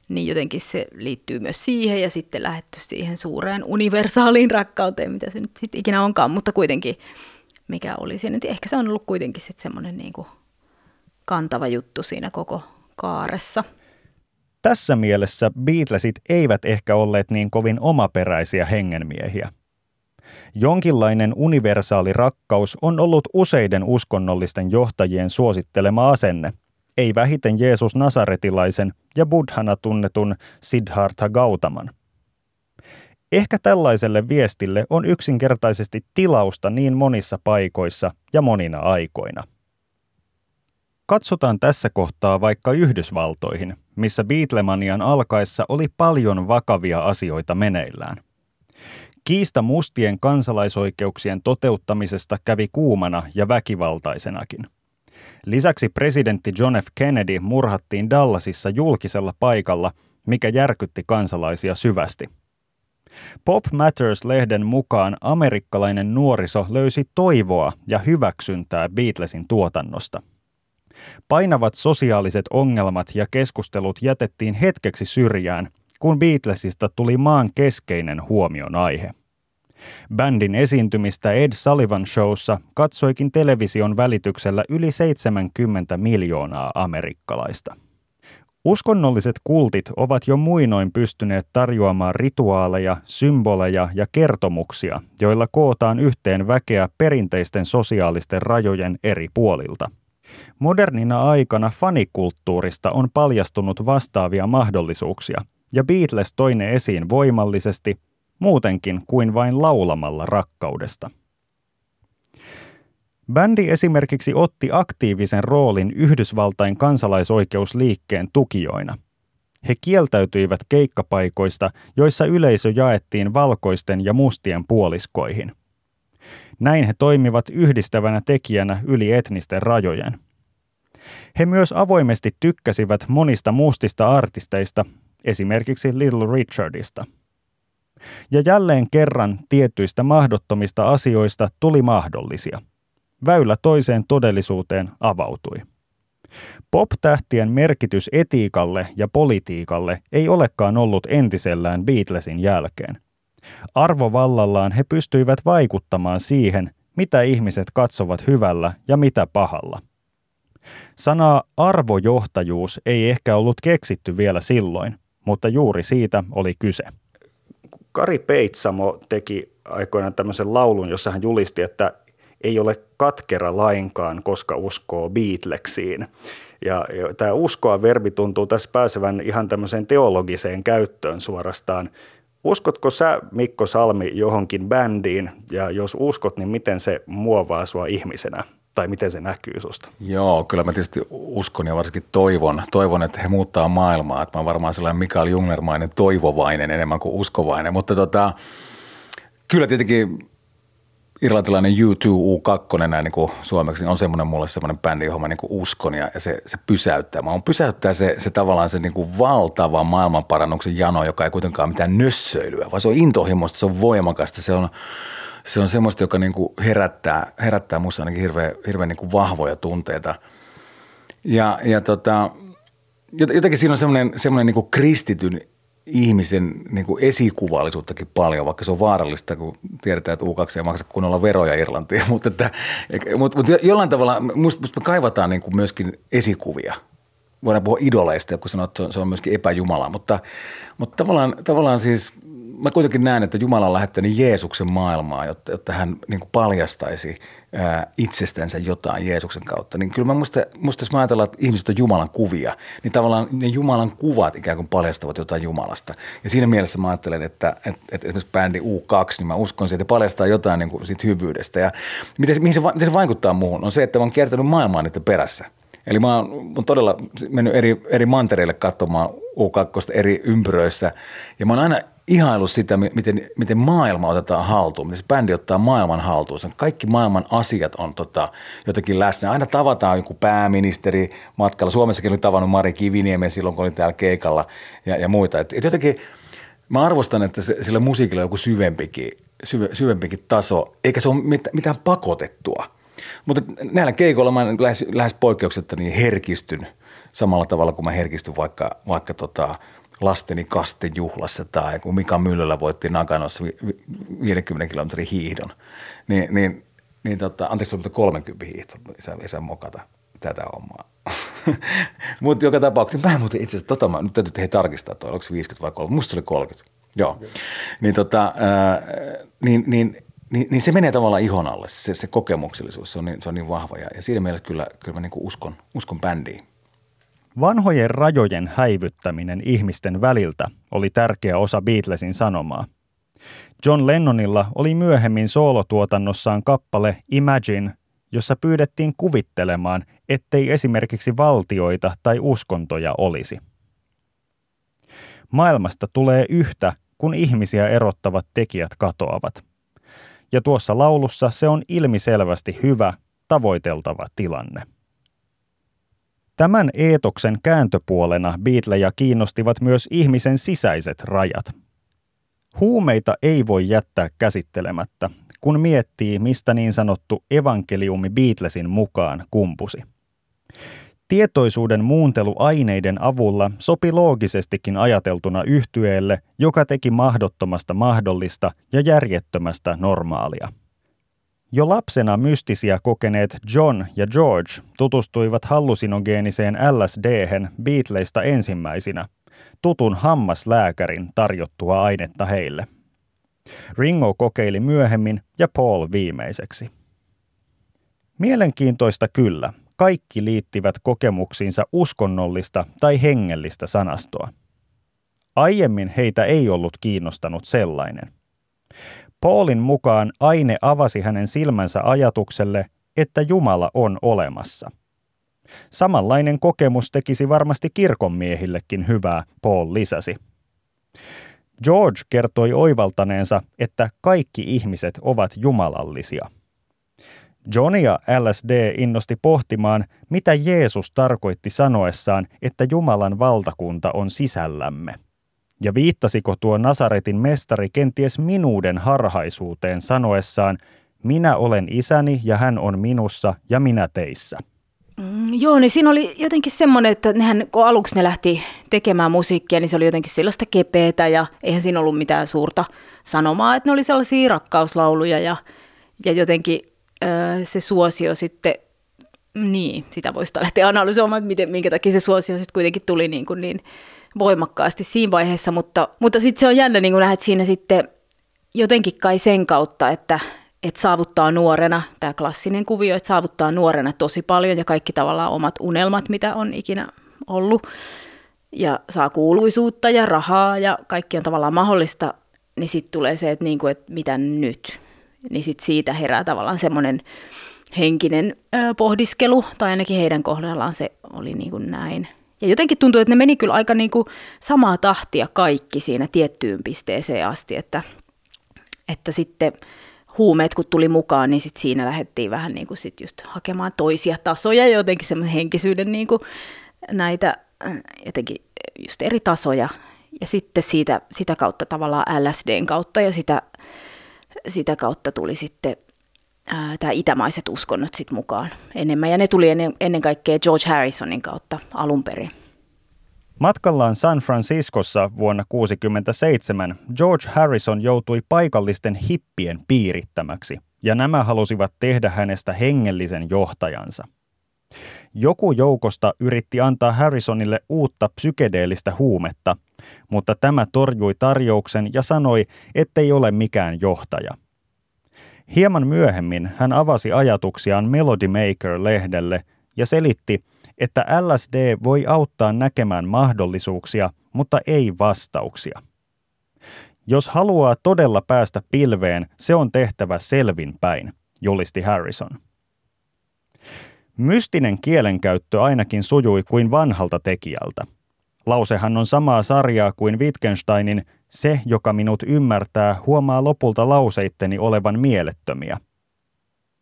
Speaker 4: niin jotenkin se liittyy myös siihen ja sitten lähetty siihen suureen universaaliin rakkauteen, mitä se nyt sitten ikinä onkaan, mutta kuitenkin mikä oli siinä, ehkä se on ollut kuitenkin sitten semmoinen niin kuin kantava juttu siinä koko kaaressa.
Speaker 2: Tässä mielessä Beatlesit eivät ehkä olleet niin kovin omaperäisiä hengenmiehiä. Jonkinlainen universaali rakkaus on ollut useiden uskonnollisten johtajien suosittelema asenne, ei vähiten Jeesus Nasaretilaisen ja buddhana tunnetun Siddhartha Gautaman. Ehkä tällaiselle viestille on yksinkertaisesti tilausta niin monissa paikoissa ja monina aikoina. Katsotaan tässä kohtaa vaikka Yhdysvaltoihin, missä Beatlemanian alkaessa oli paljon vakavia asioita meneillään. Kiista mustien kansalaisoikeuksien toteuttamisesta kävi kuumana ja väkivaltaisenakin. Lisäksi presidentti John F. Kennedy murhattiin Dallasissa julkisella paikalla, mikä järkytti kansalaisia syvästi. Pop Matters-lehden mukaan amerikkalainen nuoriso löysi toivoa ja hyväksyntää Beatlesin tuotannosta. Painavat sosiaaliset ongelmat ja keskustelut jätettiin hetkeksi syrjään kun Beatlesista tuli maan keskeinen huomion aihe. Bändin esiintymistä Ed Sullivan Showssa katsoikin television välityksellä yli 70 miljoonaa amerikkalaista. Uskonnolliset kultit ovat jo muinoin pystyneet tarjoamaan rituaaleja, symboleja ja kertomuksia, joilla kootaan yhteen väkeä perinteisten sosiaalisten rajojen eri puolilta. Modernina aikana fanikulttuurista on paljastunut vastaavia mahdollisuuksia – ja Beatles toi ne esiin voimallisesti, muutenkin kuin vain laulamalla rakkaudesta. Bändi esimerkiksi otti aktiivisen roolin Yhdysvaltain kansalaisoikeusliikkeen tukijoina. He kieltäytyivät keikkapaikoista, joissa yleisö jaettiin valkoisten ja mustien puoliskoihin. Näin he toimivat yhdistävänä tekijänä yli etnisten rajojen. He myös avoimesti tykkäsivät monista mustista artisteista esimerkiksi Little Richardista. Ja jälleen kerran tietyistä mahdottomista asioista tuli mahdollisia. Väylä toiseen todellisuuteen avautui. Pop-tähtien merkitys etiikalle ja politiikalle ei olekaan ollut entisellään Beatlesin jälkeen. Arvovallallaan he pystyivät vaikuttamaan siihen, mitä ihmiset katsovat hyvällä ja mitä pahalla. Sanaa arvojohtajuus ei ehkä ollut keksitty vielä silloin, mutta juuri siitä oli kyse.
Speaker 7: Kari Peitsamo teki aikoinaan tämmöisen laulun, jossa hän julisti, että ei ole katkera lainkaan, koska uskoo Beatleksiin. Ja, ja tämä uskoa verbi tuntuu tässä pääsevän ihan tämmöiseen teologiseen käyttöön suorastaan. Uskotko sä, Mikko Salmi, johonkin bändiin, ja jos uskot, niin miten se muovaa sua ihmisenä? Tai miten se näkyy susta?
Speaker 3: Joo, kyllä mä tietysti uskon ja varsinkin toivon, toivon että he muuttaa maailmaa. Että mä oon varmaan sellainen Mikael Jungnermainen toivovainen enemmän kuin uskovainen. Mutta tota, kyllä tietenkin irlantilainen U2, U2 näin niin kuin suomeksi, niin on semmoinen mulle semmoinen bändi, johon mä niin kuin uskon ja, se, se pysäyttää. Mä on pysäyttää se, se tavallaan se niin kuin valtava maailmanparannuksen jano, joka ei kuitenkaan mitään nössöilyä, vaan se on intohimoista, se on voimakasta, se on, se on semmoista, joka niin kuin herättää, herättää musta ainakin hirveän, hirveän niin kuin vahvoja tunteita. Ja, ja tota, jotenkin siinä on semmoinen, semmoinen niin kuin kristityn ihmisen niin kuin esikuvallisuuttakin paljon, vaikka se on vaarallista, kun tiedetään, että U2 ei maksa kunnolla veroja Irlantiin. mutta, että, mutta, mutta jollain tavalla musta, musta me kaivataan niin kuin myöskin esikuvia. Voidaan puhua idoleista, kun sanoo, että se on myöskin epäjumala, mutta, mutta tavallaan, tavallaan siis – mä kuitenkin näen, että Jumala on lähettänyt Jeesuksen maailmaa, jotta, jotta hän niin kuin paljastaisi ää, itsestänsä jotain Jeesuksen kautta. Niin kyllä mä musta, musta jos mä ajatellaan, että ihmiset on Jumalan kuvia, niin tavallaan ne Jumalan kuvat ikään kuin paljastavat jotain Jumalasta. Ja siinä mielessä mä ajattelen, että, että, että esimerkiksi bändi U2, niin mä uskon siihen, että paljastaa jotain niin kuin siitä hyvyydestä. Ja miten, mihin se, miten se vaikuttaa muuhun, on se, että mä oon kiertänyt maailmaa niiden perässä. Eli mä oon, todella mennyt eri, eri mantereille katsomaan U2 eri ympyröissä. Ja mä oon aina ihailu sitä, miten, miten maailma otetaan haltuun, miten se bändi ottaa maailman haltuun. Kaikki maailman asiat on tota, jotenkin läsnä. Aina tavataan joku pääministeri matkalla. Suomessakin oli tavannut Mari Kiviniemen silloin, kun oli täällä keikalla ja, ja muita. Et, et jotenkin mä arvostan, että se, sillä musiikilla on joku syvempikin, syve, syvempikin taso, eikä se ole mitään pakotettua. Mutta näillä keikoilla mä lähes, lähes poikkeuksetta niin herkistyn samalla tavalla kuin mä herkistyn vaikka, vaikka tota, lasteni kastejuhlassa tai kun Mika Myllylä voitti Naganossa 50 kilometrin hiihdon, niin, niin, niin tota, anteeksi, mutta 30 hiihto, isä, isä mokata tätä hommaa. mutta joka tapauksessa, mä en muuten itse asiassa, tota, mä, nyt täytyy tehdä tarkistaa, toi, oliko se 50 vai 30, musta oli 30. Joo, okay. niin, tota, ää, niin, niin, niin, niin, se menee tavallaan ihon alle, se, se kokemuksellisuus, se on niin, se on niin vahva ja, ja siinä mielessä kyllä, kyllä mä niin uskon, uskon bändiin.
Speaker 2: Vanhojen rajojen häivyttäminen ihmisten väliltä oli tärkeä osa Beatlesin sanomaa. John Lennonilla oli myöhemmin soolotuotannossaan kappale Imagine, jossa pyydettiin kuvittelemaan, ettei esimerkiksi valtioita tai uskontoja olisi. Maailmasta tulee yhtä, kun ihmisiä erottavat tekijät katoavat. Ja tuossa laulussa se on ilmiselvästi hyvä, tavoiteltava tilanne. Tämän eetoksen kääntöpuolena Beatleja kiinnostivat myös ihmisen sisäiset rajat. Huumeita ei voi jättää käsittelemättä, kun miettii, mistä niin sanottu evankeliumi Beatlesin mukaan kumpusi. Tietoisuuden muuntelu aineiden avulla sopi loogisestikin ajateltuna yhtyeelle, joka teki mahdottomasta mahdollista ja järjettömästä normaalia. Jo lapsena mystisiä kokeneet John ja George tutustuivat hallusinogeeniseen lsd Beatleista ensimmäisinä, tutun hammaslääkärin tarjottua ainetta heille. Ringo kokeili myöhemmin ja Paul viimeiseksi. Mielenkiintoista kyllä, kaikki liittivät kokemuksiinsa uskonnollista tai hengellistä sanastoa. Aiemmin heitä ei ollut kiinnostanut sellainen. Paulin mukaan aine avasi hänen silmänsä ajatukselle, että Jumala on olemassa. Samanlainen kokemus tekisi varmasti kirkonmiehillekin hyvää, Paul lisäsi. George kertoi oivaltaneensa, että kaikki ihmiset ovat jumalallisia. Johnia LSD innosti pohtimaan, mitä Jeesus tarkoitti sanoessaan, että Jumalan valtakunta on sisällämme – ja viittasiko tuo Nasaretin mestari kenties minuuden harhaisuuteen sanoessaan, minä olen isäni ja hän on minussa ja minä teissä?
Speaker 4: Mm, Joo, niin siinä oli jotenkin semmoinen, että nehän, kun aluksi ne lähti tekemään musiikkia, niin se oli jotenkin sellaista kepeätä ja eihän siinä ollut mitään suurta sanomaa, että ne oli sellaisia rakkauslauluja ja, ja jotenkin äh, se suosio sitten, niin, sitä voisi lähteä analysoimaan, että miten, minkä takia se suosio sitten kuitenkin tuli niin, kuin niin voimakkaasti siinä vaiheessa, mutta, mutta sitten se on jännä niin nähdä, että siinä sitten jotenkin kai sen kautta, että että saavuttaa nuorena, tämä klassinen kuvio, että saavuttaa nuorena tosi paljon ja kaikki tavallaan omat unelmat, mitä on ikinä ollut. Ja saa kuuluisuutta ja rahaa ja kaikki on tavallaan mahdollista, niin sitten tulee se, että, niinku, että mitä nyt. Niin sitten siitä herää tavallaan semmoinen henkinen ö, pohdiskelu, tai ainakin heidän kohdallaan se oli niin kuin näin. Ja jotenkin tuntuu, että ne meni kyllä aika niin kuin samaa tahtia kaikki siinä tiettyyn pisteeseen asti, että, että sitten – huumeet kun tuli mukaan, niin sit siinä lähdettiin vähän niin kuin sit just hakemaan toisia tasoja, jotenkin semmoisen henkisyyden niin kuin näitä äh, jotenkin just eri tasoja. Ja sitten siitä, sitä kautta tavallaan LSDn kautta ja sitä, sitä kautta tuli sitten tämä itämaiset uskonnot sitten mukaan enemmän. Ja ne tuli ennen, ennen kaikkea George Harrisonin kautta alun perin.
Speaker 2: Matkallaan San Franciscossa vuonna 1967 George Harrison joutui paikallisten hippien piirittämäksi, ja nämä halusivat tehdä hänestä hengellisen johtajansa. Joku joukosta yritti antaa Harrisonille uutta psykedeellistä huumetta, mutta tämä torjui tarjouksen ja sanoi, ettei ole mikään johtaja. Hieman myöhemmin hän avasi ajatuksiaan Melody Maker-lehdelle ja selitti, että LSD voi auttaa näkemään mahdollisuuksia, mutta ei vastauksia. Jos haluaa todella päästä pilveen, se on tehtävä selvinpäin, julisti Harrison. Mystinen kielenkäyttö ainakin sujui kuin vanhalta tekijältä. Lausehan on samaa sarjaa kuin Wittgensteinin Se, joka minut ymmärtää, huomaa lopulta lauseitteni olevan mielettömiä –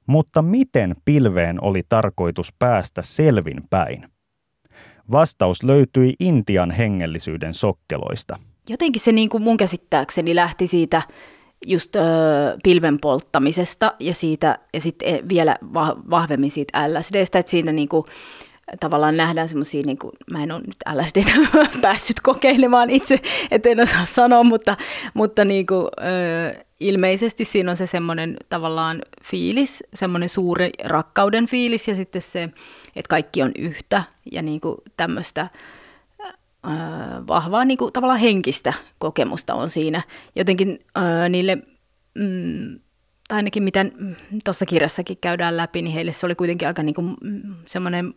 Speaker 2: mutta miten pilveen oli tarkoitus päästä selvin päin? Vastaus löytyi Intian hengellisyyden sokkeloista.
Speaker 4: Jotenkin se niin kuin mun käsittääkseni lähti siitä just ö, pilven polttamisesta ja, siitä, ja sitten vielä vahvemmin siitä LSDstä, että siinä niin kuin, tavallaan nähdään semmoisia, niin kuin, mä en ole nyt LSD päässyt kokeilemaan itse, en osaa sanoa, mutta, mutta niin kuin, ö, ilmeisesti siinä on se semmoinen tavallaan fiilis, semmoinen suuri rakkauden fiilis ja sitten se, että kaikki on yhtä ja niin kuin tämmöistä ö, vahvaa niin kuin, tavallaan henkistä kokemusta on siinä. Jotenkin ö, niille... Mm, tai ainakin mitä tuossa kirjassakin käydään läpi, niin heille se oli kuitenkin aika niin kuin semmoinen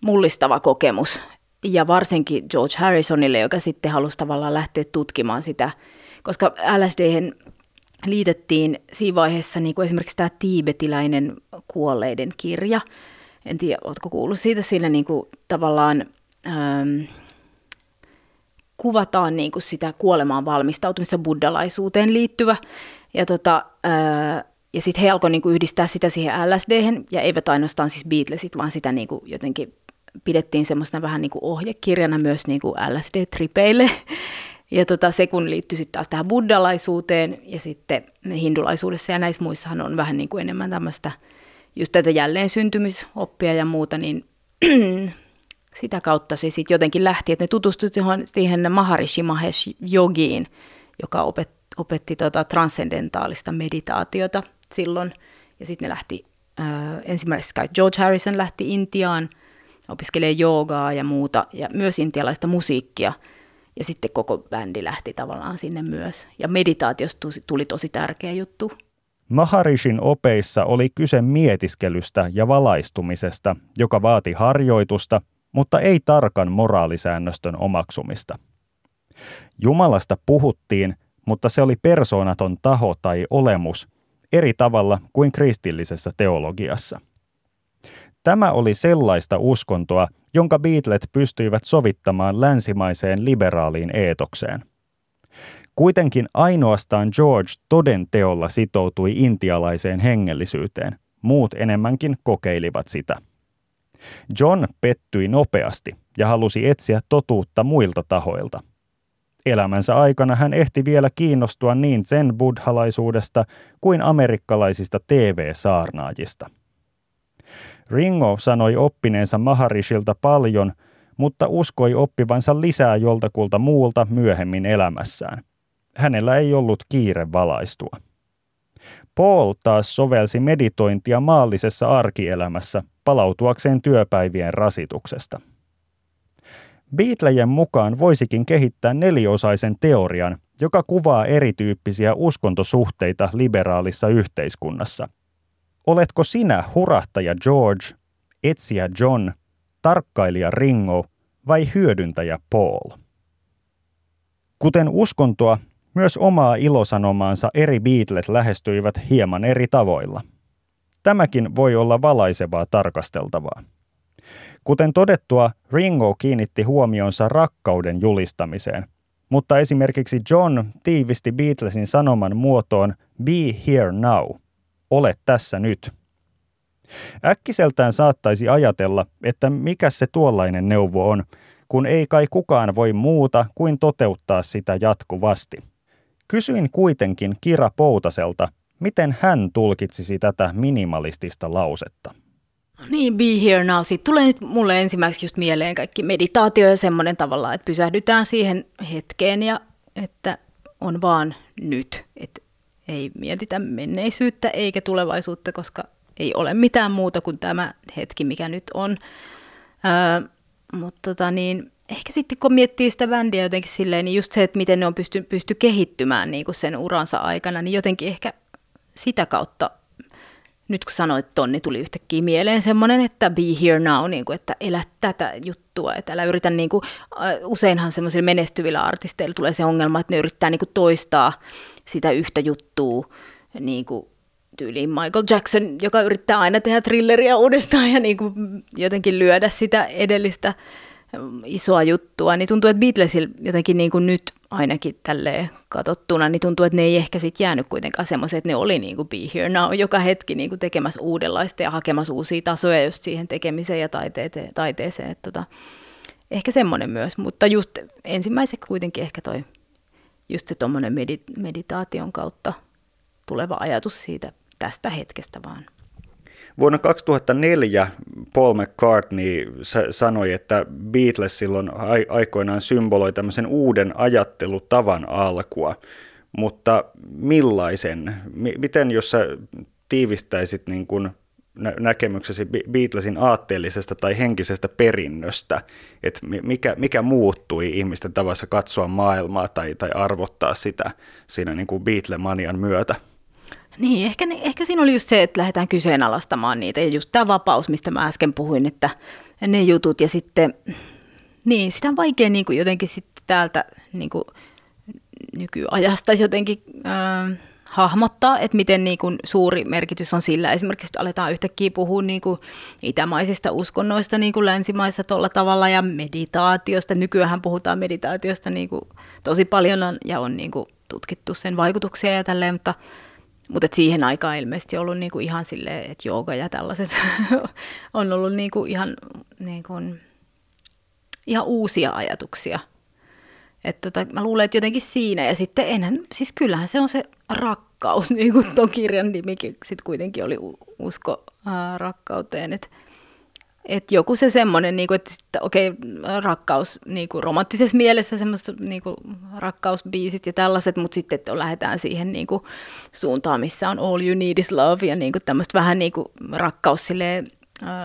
Speaker 4: mullistava kokemus. Ja varsinkin George Harrisonille, joka sitten halusi tavallaan lähteä tutkimaan sitä, koska LSD liitettiin siinä vaiheessa niin kuin esimerkiksi tämä tiibetiläinen kuolleiden kirja. En tiedä, oletko kuullut siitä, siinä niin kuin tavallaan ähm, kuvataan niin kuin sitä kuolemaan valmistautumista buddhalaisuuteen liittyvä. Ja tota, äh, ja sitten he alkoivat niinku yhdistää sitä siihen lsd ja eivät ainoastaan siis Beatlesit, vaan sitä niinku jotenkin pidettiin semmoisena vähän niin kuin ohjekirjana myös niin kuin LSD-tripeille. Ja tota, se kun liittyy sitten taas tähän buddhalaisuuteen ja sitten hindulaisuudessa ja näissä muissahan on vähän niin kuin enemmän tämmöistä just tätä jälleen syntymisoppia ja muuta, niin sitä kautta se sitten jotenkin lähti, että ne tutustuivat siihen Maharishi Mahesh Yogiin, joka opet, opetti tota transcendentaalista meditaatiota silloin. Ja sitten ne lähti, äh, ensimmäisessä George Harrison lähti Intiaan – opiskelee joogaa ja muuta, ja myös intialaista musiikkia. Ja sitten koko bändi lähti tavallaan sinne myös. Ja meditaatiosta tuli tosi tärkeä juttu.
Speaker 2: Maharishin opeissa oli kyse mietiskelystä ja valaistumisesta, joka vaati harjoitusta, mutta ei tarkan moraalisäännöstön omaksumista. Jumalasta puhuttiin, mutta se oli persoonaton taho tai olemus, eri tavalla kuin kristillisessä teologiassa – Tämä oli sellaista uskontoa, jonka Beatlet pystyivät sovittamaan länsimaiseen liberaaliin eetokseen. Kuitenkin ainoastaan George toden teolla sitoutui intialaiseen hengellisyyteen, muut enemmänkin kokeilivat sitä. John pettyi nopeasti ja halusi etsiä totuutta muilta tahoilta. Elämänsä aikana hän ehti vielä kiinnostua niin sen buddhalaisuudesta kuin amerikkalaisista TV-saarnaajista – Ringo sanoi oppineensa Maharishilta paljon, mutta uskoi oppivansa lisää joltakulta muulta myöhemmin elämässään. Hänellä ei ollut kiire valaistua. Paul taas sovelsi meditointia maallisessa arkielämässä palautuakseen työpäivien rasituksesta. Beatlejen mukaan voisikin kehittää neliosaisen teorian, joka kuvaa erityyppisiä uskontosuhteita liberaalissa yhteiskunnassa. Oletko sinä hurahtaja George, etsiä John, tarkkailija Ringo vai hyödyntäjä Paul? Kuten uskontoa, myös omaa ilosanomaansa eri Beatles lähestyivät hieman eri tavoilla. Tämäkin voi olla valaisevaa tarkasteltavaa. Kuten todettua, Ringo kiinnitti huomionsa rakkauden julistamiseen, mutta esimerkiksi John tiivisti Beatlesin sanoman muotoon Be here now, ole tässä nyt. Äkkiseltään saattaisi ajatella, että mikä se tuollainen neuvo on, kun ei kai kukaan voi muuta kuin toteuttaa sitä jatkuvasti. Kysyin kuitenkin Kira Poutaselta, miten hän tulkitsisi tätä minimalistista lausetta.
Speaker 4: Niin, be here now. Siitä tulee nyt mulle ensimmäiseksi just mieleen kaikki meditaatio ja semmoinen tavalla, että pysähdytään siihen hetkeen ja että on vaan nyt. Että ei mietitä menneisyyttä eikä tulevaisuutta, koska ei ole mitään muuta kuin tämä hetki, mikä nyt on. Öö, mutta tota niin, ehkä sitten kun miettii sitä bändiä jotenkin silleen, niin just se, että miten ne on pysty, pysty kehittymään niin kuin sen uransa aikana, niin jotenkin ehkä sitä kautta, nyt kun sanoit ton, niin tuli yhtäkkiä mieleen semmoinen, että be here now, niin kuin, että elä tätä juttua, että älä yritä, niin kuin, useinhan semmoisilla menestyvillä artisteilla tulee se ongelma, että ne yrittää niin kuin toistaa sitä yhtä juttua, niin kuin tyyliin Michael Jackson, joka yrittää aina tehdä thrilleria uudestaan ja niin kuin jotenkin lyödä sitä edellistä isoa juttua, niin tuntuu, että Beatlesil jotenkin niin kuin nyt ainakin tälleen katsottuna, niin tuntuu, että ne ei ehkä sitten jäänyt kuitenkaan semmoisen, että ne oli niin kuin Be Here Now joka hetki niin kuin tekemässä uudenlaista ja hakemassa uusia tasoja just siihen tekemiseen ja taiteeseen. taiteeseen. Että tota, ehkä semmoinen myös, mutta just ensimmäiseksi kuitenkin ehkä toi just se tuommoinen medit- meditaation kautta tuleva ajatus siitä tästä hetkestä vaan.
Speaker 7: Vuonna 2004 Paul McCartney sanoi, että Beatles silloin aikoinaan symboloi tämmöisen uuden ajattelutavan alkua, mutta millaisen? Miten jos sä tiivistäisit niin kuin näkemyksesi Beatlesin aatteellisesta tai henkisestä perinnöstä, että mikä, mikä muuttui ihmisten tavassa katsoa maailmaa tai, tai arvottaa sitä siinä niin kuin Beatlemanian myötä?
Speaker 4: Niin, ehkä, ehkä siinä oli just se, että lähdetään kyseenalaistamaan niitä ja just tämä vapaus, mistä mä äsken puhuin, että ne jutut ja sitten, niin sitä on vaikea niin kuin jotenkin sitten täältä niin kuin nykyajasta jotenkin äh, hahmottaa, että miten niin kuin suuri merkitys on sillä. Esimerkiksi että aletaan yhtäkkiä puhua niin kuin itämaisista uskonnoista niin kuin länsimaissa tuolla tavalla ja meditaatiosta. Nykyään puhutaan meditaatiosta niin kuin tosi paljon ja on niin kuin tutkittu sen vaikutuksia ja tälleen, mutta mutta siihen aikaan ilmeisesti ollut niinku ihan silleen, että jooga ja tällaiset on ollut niinku ihan, niinku, ihan uusia ajatuksia. Että tota, mä luulen, että jotenkin siinä. Ja sitten enhän, siis kyllähän se on se rakkaus, niin kuin tuon kirjan nimikin sitten kuitenkin oli usko ää, rakkauteen. Että et joku se semmoinen, niinku, että okei, okay, rakkaus niinku, romanttisessa mielessä semmoiset niinku, rakkausbiisit ja tällaiset, mutta sitten että lähdetään siihen niinku, suuntaan, missä on all you need is love ja niinku, tämmöistä vähän niinku, rakkaus silleen,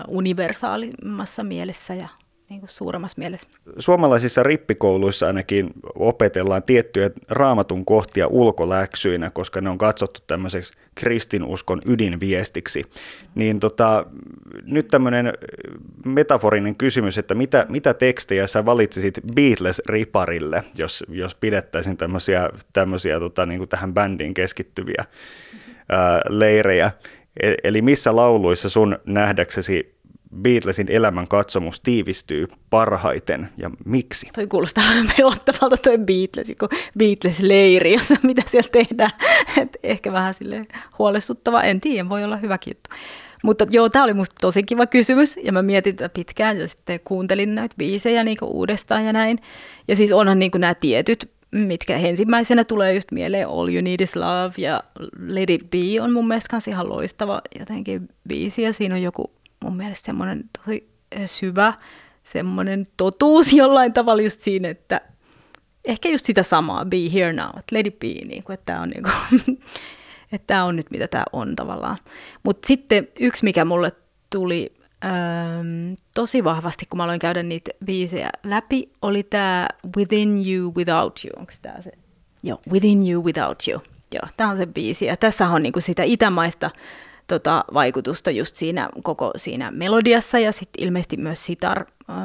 Speaker 4: universaalimmassa mielessä ja niin kuin suuremmassa mielessä.
Speaker 7: Suomalaisissa rippikouluissa ainakin opetellaan tiettyjä raamatun kohtia ulkoläksyinä, koska ne on katsottu tämmöiseksi kristinuskon ydinviestiksi. Niin tota, nyt tämmöinen metaforinen kysymys, että mitä, mitä tekstejä sä valitsisit Beatles-riparille, jos, jos pidettäisiin tämmöisiä, tämmöisiä tota, niin kuin tähän bändiin keskittyviä ää, leirejä. E, eli missä lauluissa sun nähdäksesi Beatlesin elämän katsomus tiivistyy parhaiten ja miksi?
Speaker 4: Toi kuulostaa pelottavalta toi Beatles, kun Beatles-leiri, jossa mitä siellä tehdään. Et ehkä vähän sille huolestuttava, en tiedä, voi olla hyväkin juttu. Mutta joo, tämä oli musta tosi kiva kysymys ja mä mietin tätä pitkään ja sitten kuuntelin näitä biisejä niin uudestaan ja näin. Ja siis onhan niin nämä tietyt, mitkä ensimmäisenä tulee just mieleen All You Need Is Love ja It Be on mun mielestä ihan loistava jotenkin biisi ja siinä on joku mun mielestä semmoinen tosi syvä semmoinen totuus jollain tavalla just siinä, että ehkä just sitä samaa, be here now, että let it be, niin kuin, että tämä on, niin kuin, että tämä on nyt mitä tämä on tavallaan. Mutta sitten yksi, mikä mulle tuli ähm, tosi vahvasti, kun mä aloin käydä niitä biisejä läpi, oli tämä Within You Without You. Onko tämä se? Joo, Within You Without You. Joo, tämä on se biisi. Ja tässä on niinku sitä itämaista tota, vaikutusta just siinä koko siinä melodiassa ja sitten ilmeisesti myös sitar äh,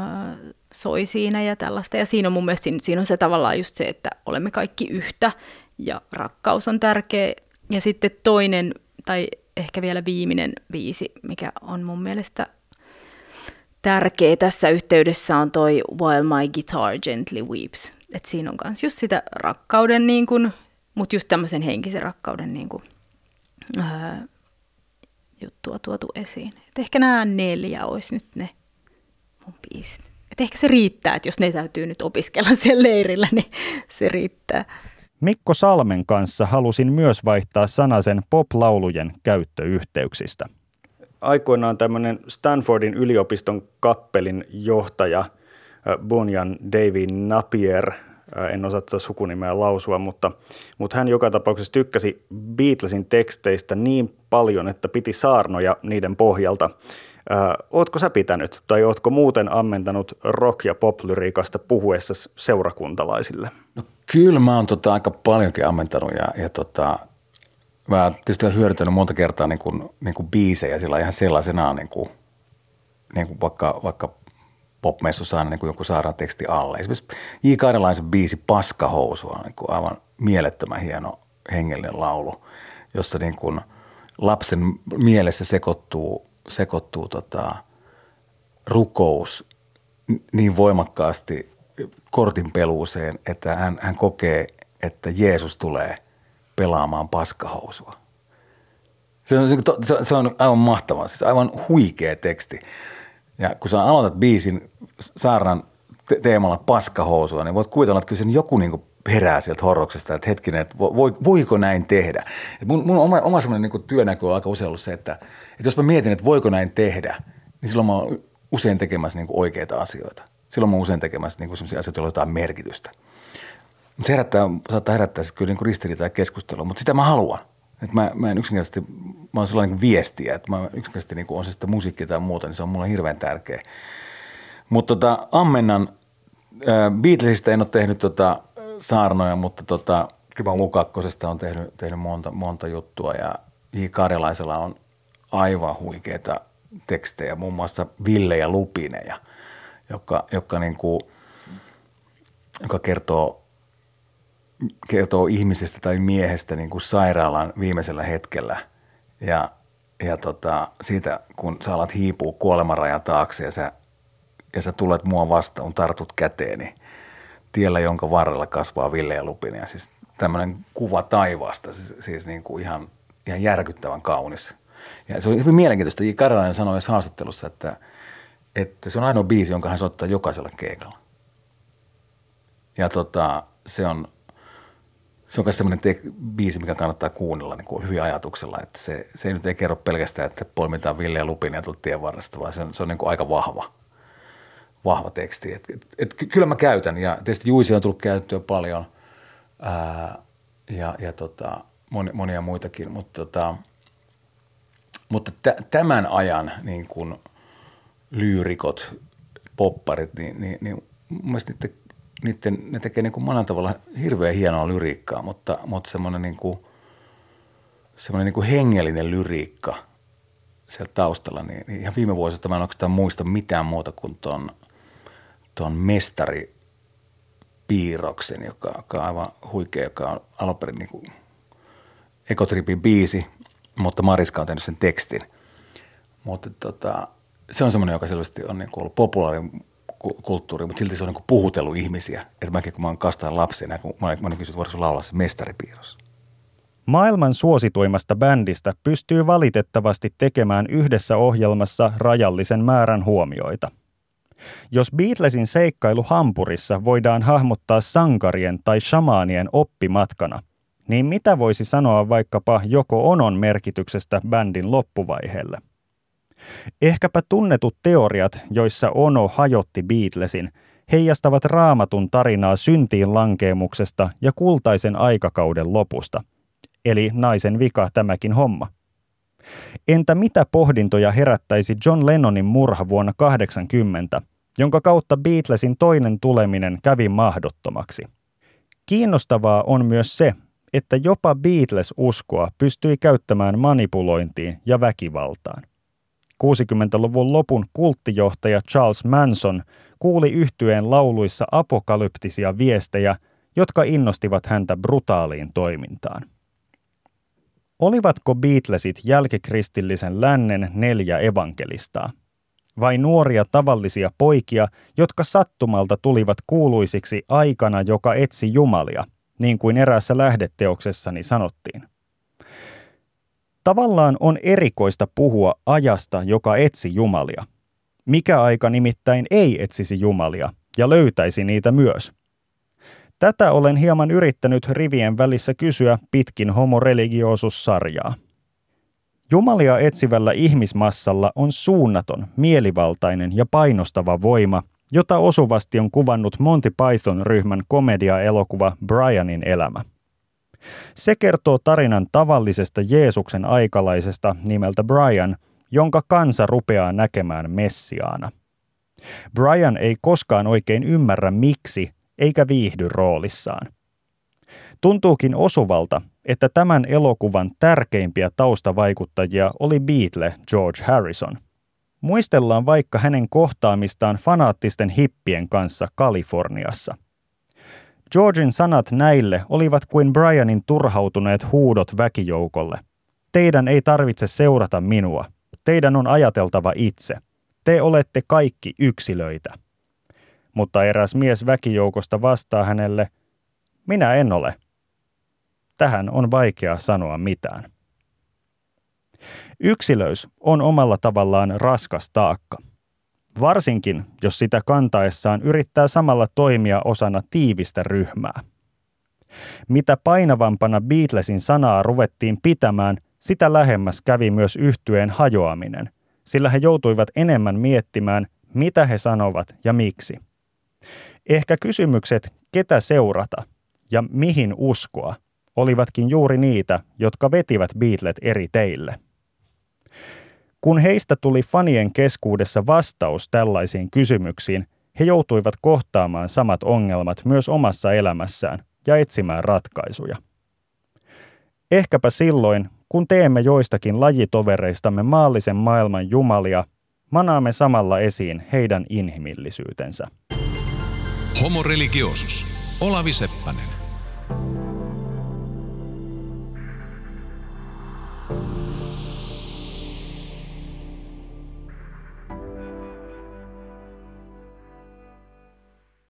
Speaker 4: soi siinä ja tällaista. Ja siinä on mun mielestä siinä on se tavallaan just se, että olemme kaikki yhtä ja rakkaus on tärkeä. Ja sitten toinen tai ehkä vielä viimeinen biisi, mikä on mun mielestä tärkeä tässä yhteydessä on toi While My Guitar Gently Weeps. Et siinä on myös just sitä rakkauden, niin kun, mutta just tämmöisen henkisen rakkauden niin kun, ää, juttua tuotu esiin. Et ehkä nämä neljä olisi nyt ne mun biisit. Et ehkä se riittää, että jos ne täytyy nyt opiskella siellä leirillä, niin se riittää.
Speaker 2: Mikko Salmen kanssa halusin myös vaihtaa sanasen pop-laulujen käyttöyhteyksistä.
Speaker 7: Aikoinaan tämmöinen Stanfordin yliopiston kappelin johtaja äh, Bunyan David Napier, en osaa tätä sukunimeä lausua, mutta, mutta hän joka tapauksessa tykkäsi Beatlesin teksteistä niin paljon, että piti saarnoja niiden pohjalta. Ö, ootko sä pitänyt tai ootko muuten ammentanut rock- ja pop-lyriikasta puhuessa seurakuntalaisille?
Speaker 3: No Kyllä mä oon tota aika paljonkin ammentanut ja, ja tota, mä oon tietysti hyödyntänyt monta kertaa niin kuin, niin kuin biisejä sillä ihan sellaisenaan niin kuin, niin kuin vaikka, vaikka popmessussa aina niin joku saadaan teksti alle. Esimerkiksi J. Karjalaisen biisi Paskahousua on niin kuin aivan mielettömän hieno hengellinen laulu, jossa niin kuin lapsen mielessä sekoittuu, sekoittuu tota, rukous niin voimakkaasti kortin peluuseen, että hän, hän kokee, että Jeesus tulee pelaamaan paskahousua. Se on, se, se on aivan mahtavaa, siis aivan huikea teksti. Ja kun sä aloitat biisin saarnan te- teemalla paskahousua, niin voit kuvitella, että kyllä sen joku niin herää sieltä horroksesta, että hetkinen, että voi, voiko näin tehdä. Et mun, mun oma, oma semmoinen niin työnäkö on aika usein ollut se, että, että jos mä mietin, että voiko näin tehdä, niin silloin mä oon usein tekemässä niin oikeita asioita silloin mä usein tekemässä niin sellaisia asioita, joilla on jotain merkitystä. Mutta se herättää, saattaa herättää sitten kyllä niin ristiriitaa keskustelua, mutta sitä mä haluan. Et mä, mä en yksinkertaisesti, mä oon sellainen niin viestiä, että mä yksinkertaisesti niin on se sitten musiikki tai muuta, niin se on mulle hirveän tärkeä. Mutta tota, Ammennan äh, Beatlesista en ole tehnyt tota saarnoja, mutta tota, kyllä Lukakkosesta on tehnyt, tehnyt monta, monta juttua ja J. Karjalaisella on aivan huikeita tekstejä, muun muassa Ville ja Lupine ja – joka, joka, niin kuin, joka kertoo, kertoo ihmisestä tai miehestä niin kuin sairaalan viimeisellä hetkellä ja, ja tota, siitä, kun sä alat hiipua kuolemanrajan taakse ja sä, ja sä tulet mua vastaan, tartut käteeni tiellä, jonka varrella kasvaa Ville ja Lupin. Ja siis tämmöinen kuva taivaasta, siis, siis niin kuin ihan, ihan järkyttävän kaunis. Ja se on hyvin mielenkiintoista. Karjalainen sanoi haastattelussa, että – että se on ainoa biisi, jonka hän soittaa jokaisella keikalla. Ja tota, se on, se on myös semmoinen te- biisi, mikä kannattaa kuunnella niin kuin hyvin ajatuksella. Että se, se ei nyt ei kerro pelkästään, että poimitaan Ville ja Lupin ja tien varresta, vaan se on, se on niin kuin aika vahva, vahva teksti. Et, et, et, kyllä mä käytän ja tietysti Juisi on tullut käyttöä paljon ää, ja, ja tota, monia muitakin, mutta, tota, mutta t- tämän ajan niin kuin – lyyrikot, popparit, niin, niin, niin mun mielestä niiden, niiden, ne tekee niin monen tavalla hirveän hienoa lyriikkaa, mutta, mutta semmoinen, niin semmoinen niin hengellinen lyriikka siellä taustalla, niin, niin ihan viime vuosista mä en oikeastaan muista mitään muuta kuin tuon, tuon mestari piirroksen, joka, joka on aivan huikea, joka on alunperin niin kuin Ekotripin biisi, mutta Mariska on tehnyt sen tekstin. Mutta tota, se on semmoinen, joka selvästi on niin kuin ollut populaari kulttuuri, mutta silti se on niin kuin puhutellut ihmisiä. Että mäkin kun mä oon kastaan lapsena, kun mä olen kysynyt, voiko laulaa se mestaripiirros.
Speaker 2: Maailman suosituimmasta bändistä pystyy valitettavasti tekemään yhdessä ohjelmassa rajallisen määrän huomioita. Jos Beatlesin seikkailu Hampurissa voidaan hahmottaa sankarien tai shamaanien oppimatkana, niin mitä voisi sanoa vaikkapa joko onon merkityksestä bändin loppuvaiheelle? Ehkäpä tunnetut teoriat, joissa Ono hajotti Beatlesin, heijastavat raamatun tarinaa syntiin lankeemuksesta ja kultaisen aikakauden lopusta. Eli naisen vika tämäkin homma. Entä mitä pohdintoja herättäisi John Lennonin murha vuonna 80, jonka kautta Beatlesin toinen tuleminen kävi mahdottomaksi? Kiinnostavaa on myös se, että jopa Beatles-uskoa pystyi käyttämään manipulointiin ja väkivaltaan. 60-luvun lopun kulttijohtaja Charles Manson kuuli yhtyeen lauluissa apokalyptisia viestejä, jotka innostivat häntä brutaaliin toimintaan. Olivatko Beatlesit jälkikristillisen lännen neljä evankelistaa? Vai nuoria tavallisia poikia, jotka sattumalta tulivat kuuluisiksi aikana, joka etsi jumalia, niin kuin eräässä lähdeteoksessani sanottiin? Tavallaan on erikoista puhua ajasta, joka etsi jumalia. Mikä aika nimittäin ei etsisi jumalia ja löytäisi niitä myös? Tätä olen hieman yrittänyt rivien välissä kysyä pitkin homoreligiosuussarjaa. Jumalia etsivällä ihmismassalla on suunnaton, mielivaltainen ja painostava voima, jota osuvasti on kuvannut Monty Python-ryhmän komedia-elokuva Brianin elämä. Se kertoo tarinan tavallisesta Jeesuksen aikalaisesta nimeltä Brian, jonka kansa rupeaa näkemään Messiaana. Brian ei koskaan oikein ymmärrä miksi, eikä viihdy roolissaan. Tuntuukin osuvalta, että tämän elokuvan tärkeimpiä taustavaikuttajia oli Beatle George Harrison. Muistellaan vaikka hänen kohtaamistaan fanaattisten hippien kanssa Kaliforniassa – Georgin sanat näille olivat kuin Brianin turhautuneet huudot väkijoukolle. Teidän ei tarvitse seurata minua. Teidän on ajateltava itse. Te olette kaikki yksilöitä. Mutta eräs mies väkijoukosta vastaa hänelle, minä en ole. Tähän on vaikea sanoa mitään. Yksilöys on omalla tavallaan raskas taakka – varsinkin jos sitä kantaessaan yrittää samalla toimia osana tiivistä ryhmää. Mitä painavampana Beatlesin sanaa ruvettiin pitämään, sitä lähemmäs kävi myös yhtyeen hajoaminen, sillä he joutuivat enemmän miettimään, mitä he sanovat ja miksi. Ehkä kysymykset, ketä seurata ja mihin uskoa, olivatkin juuri niitä, jotka vetivät Beatlet eri teille. Kun heistä tuli fanien keskuudessa vastaus tällaisiin kysymyksiin, he joutuivat kohtaamaan samat ongelmat myös omassa elämässään ja etsimään ratkaisuja. Ehkäpä silloin, kun teemme joistakin lajitovereistamme maallisen maailman jumalia, manaamme samalla esiin heidän inhimillisyytensä.
Speaker 1: Homo religiosus. Olavi Seppänen.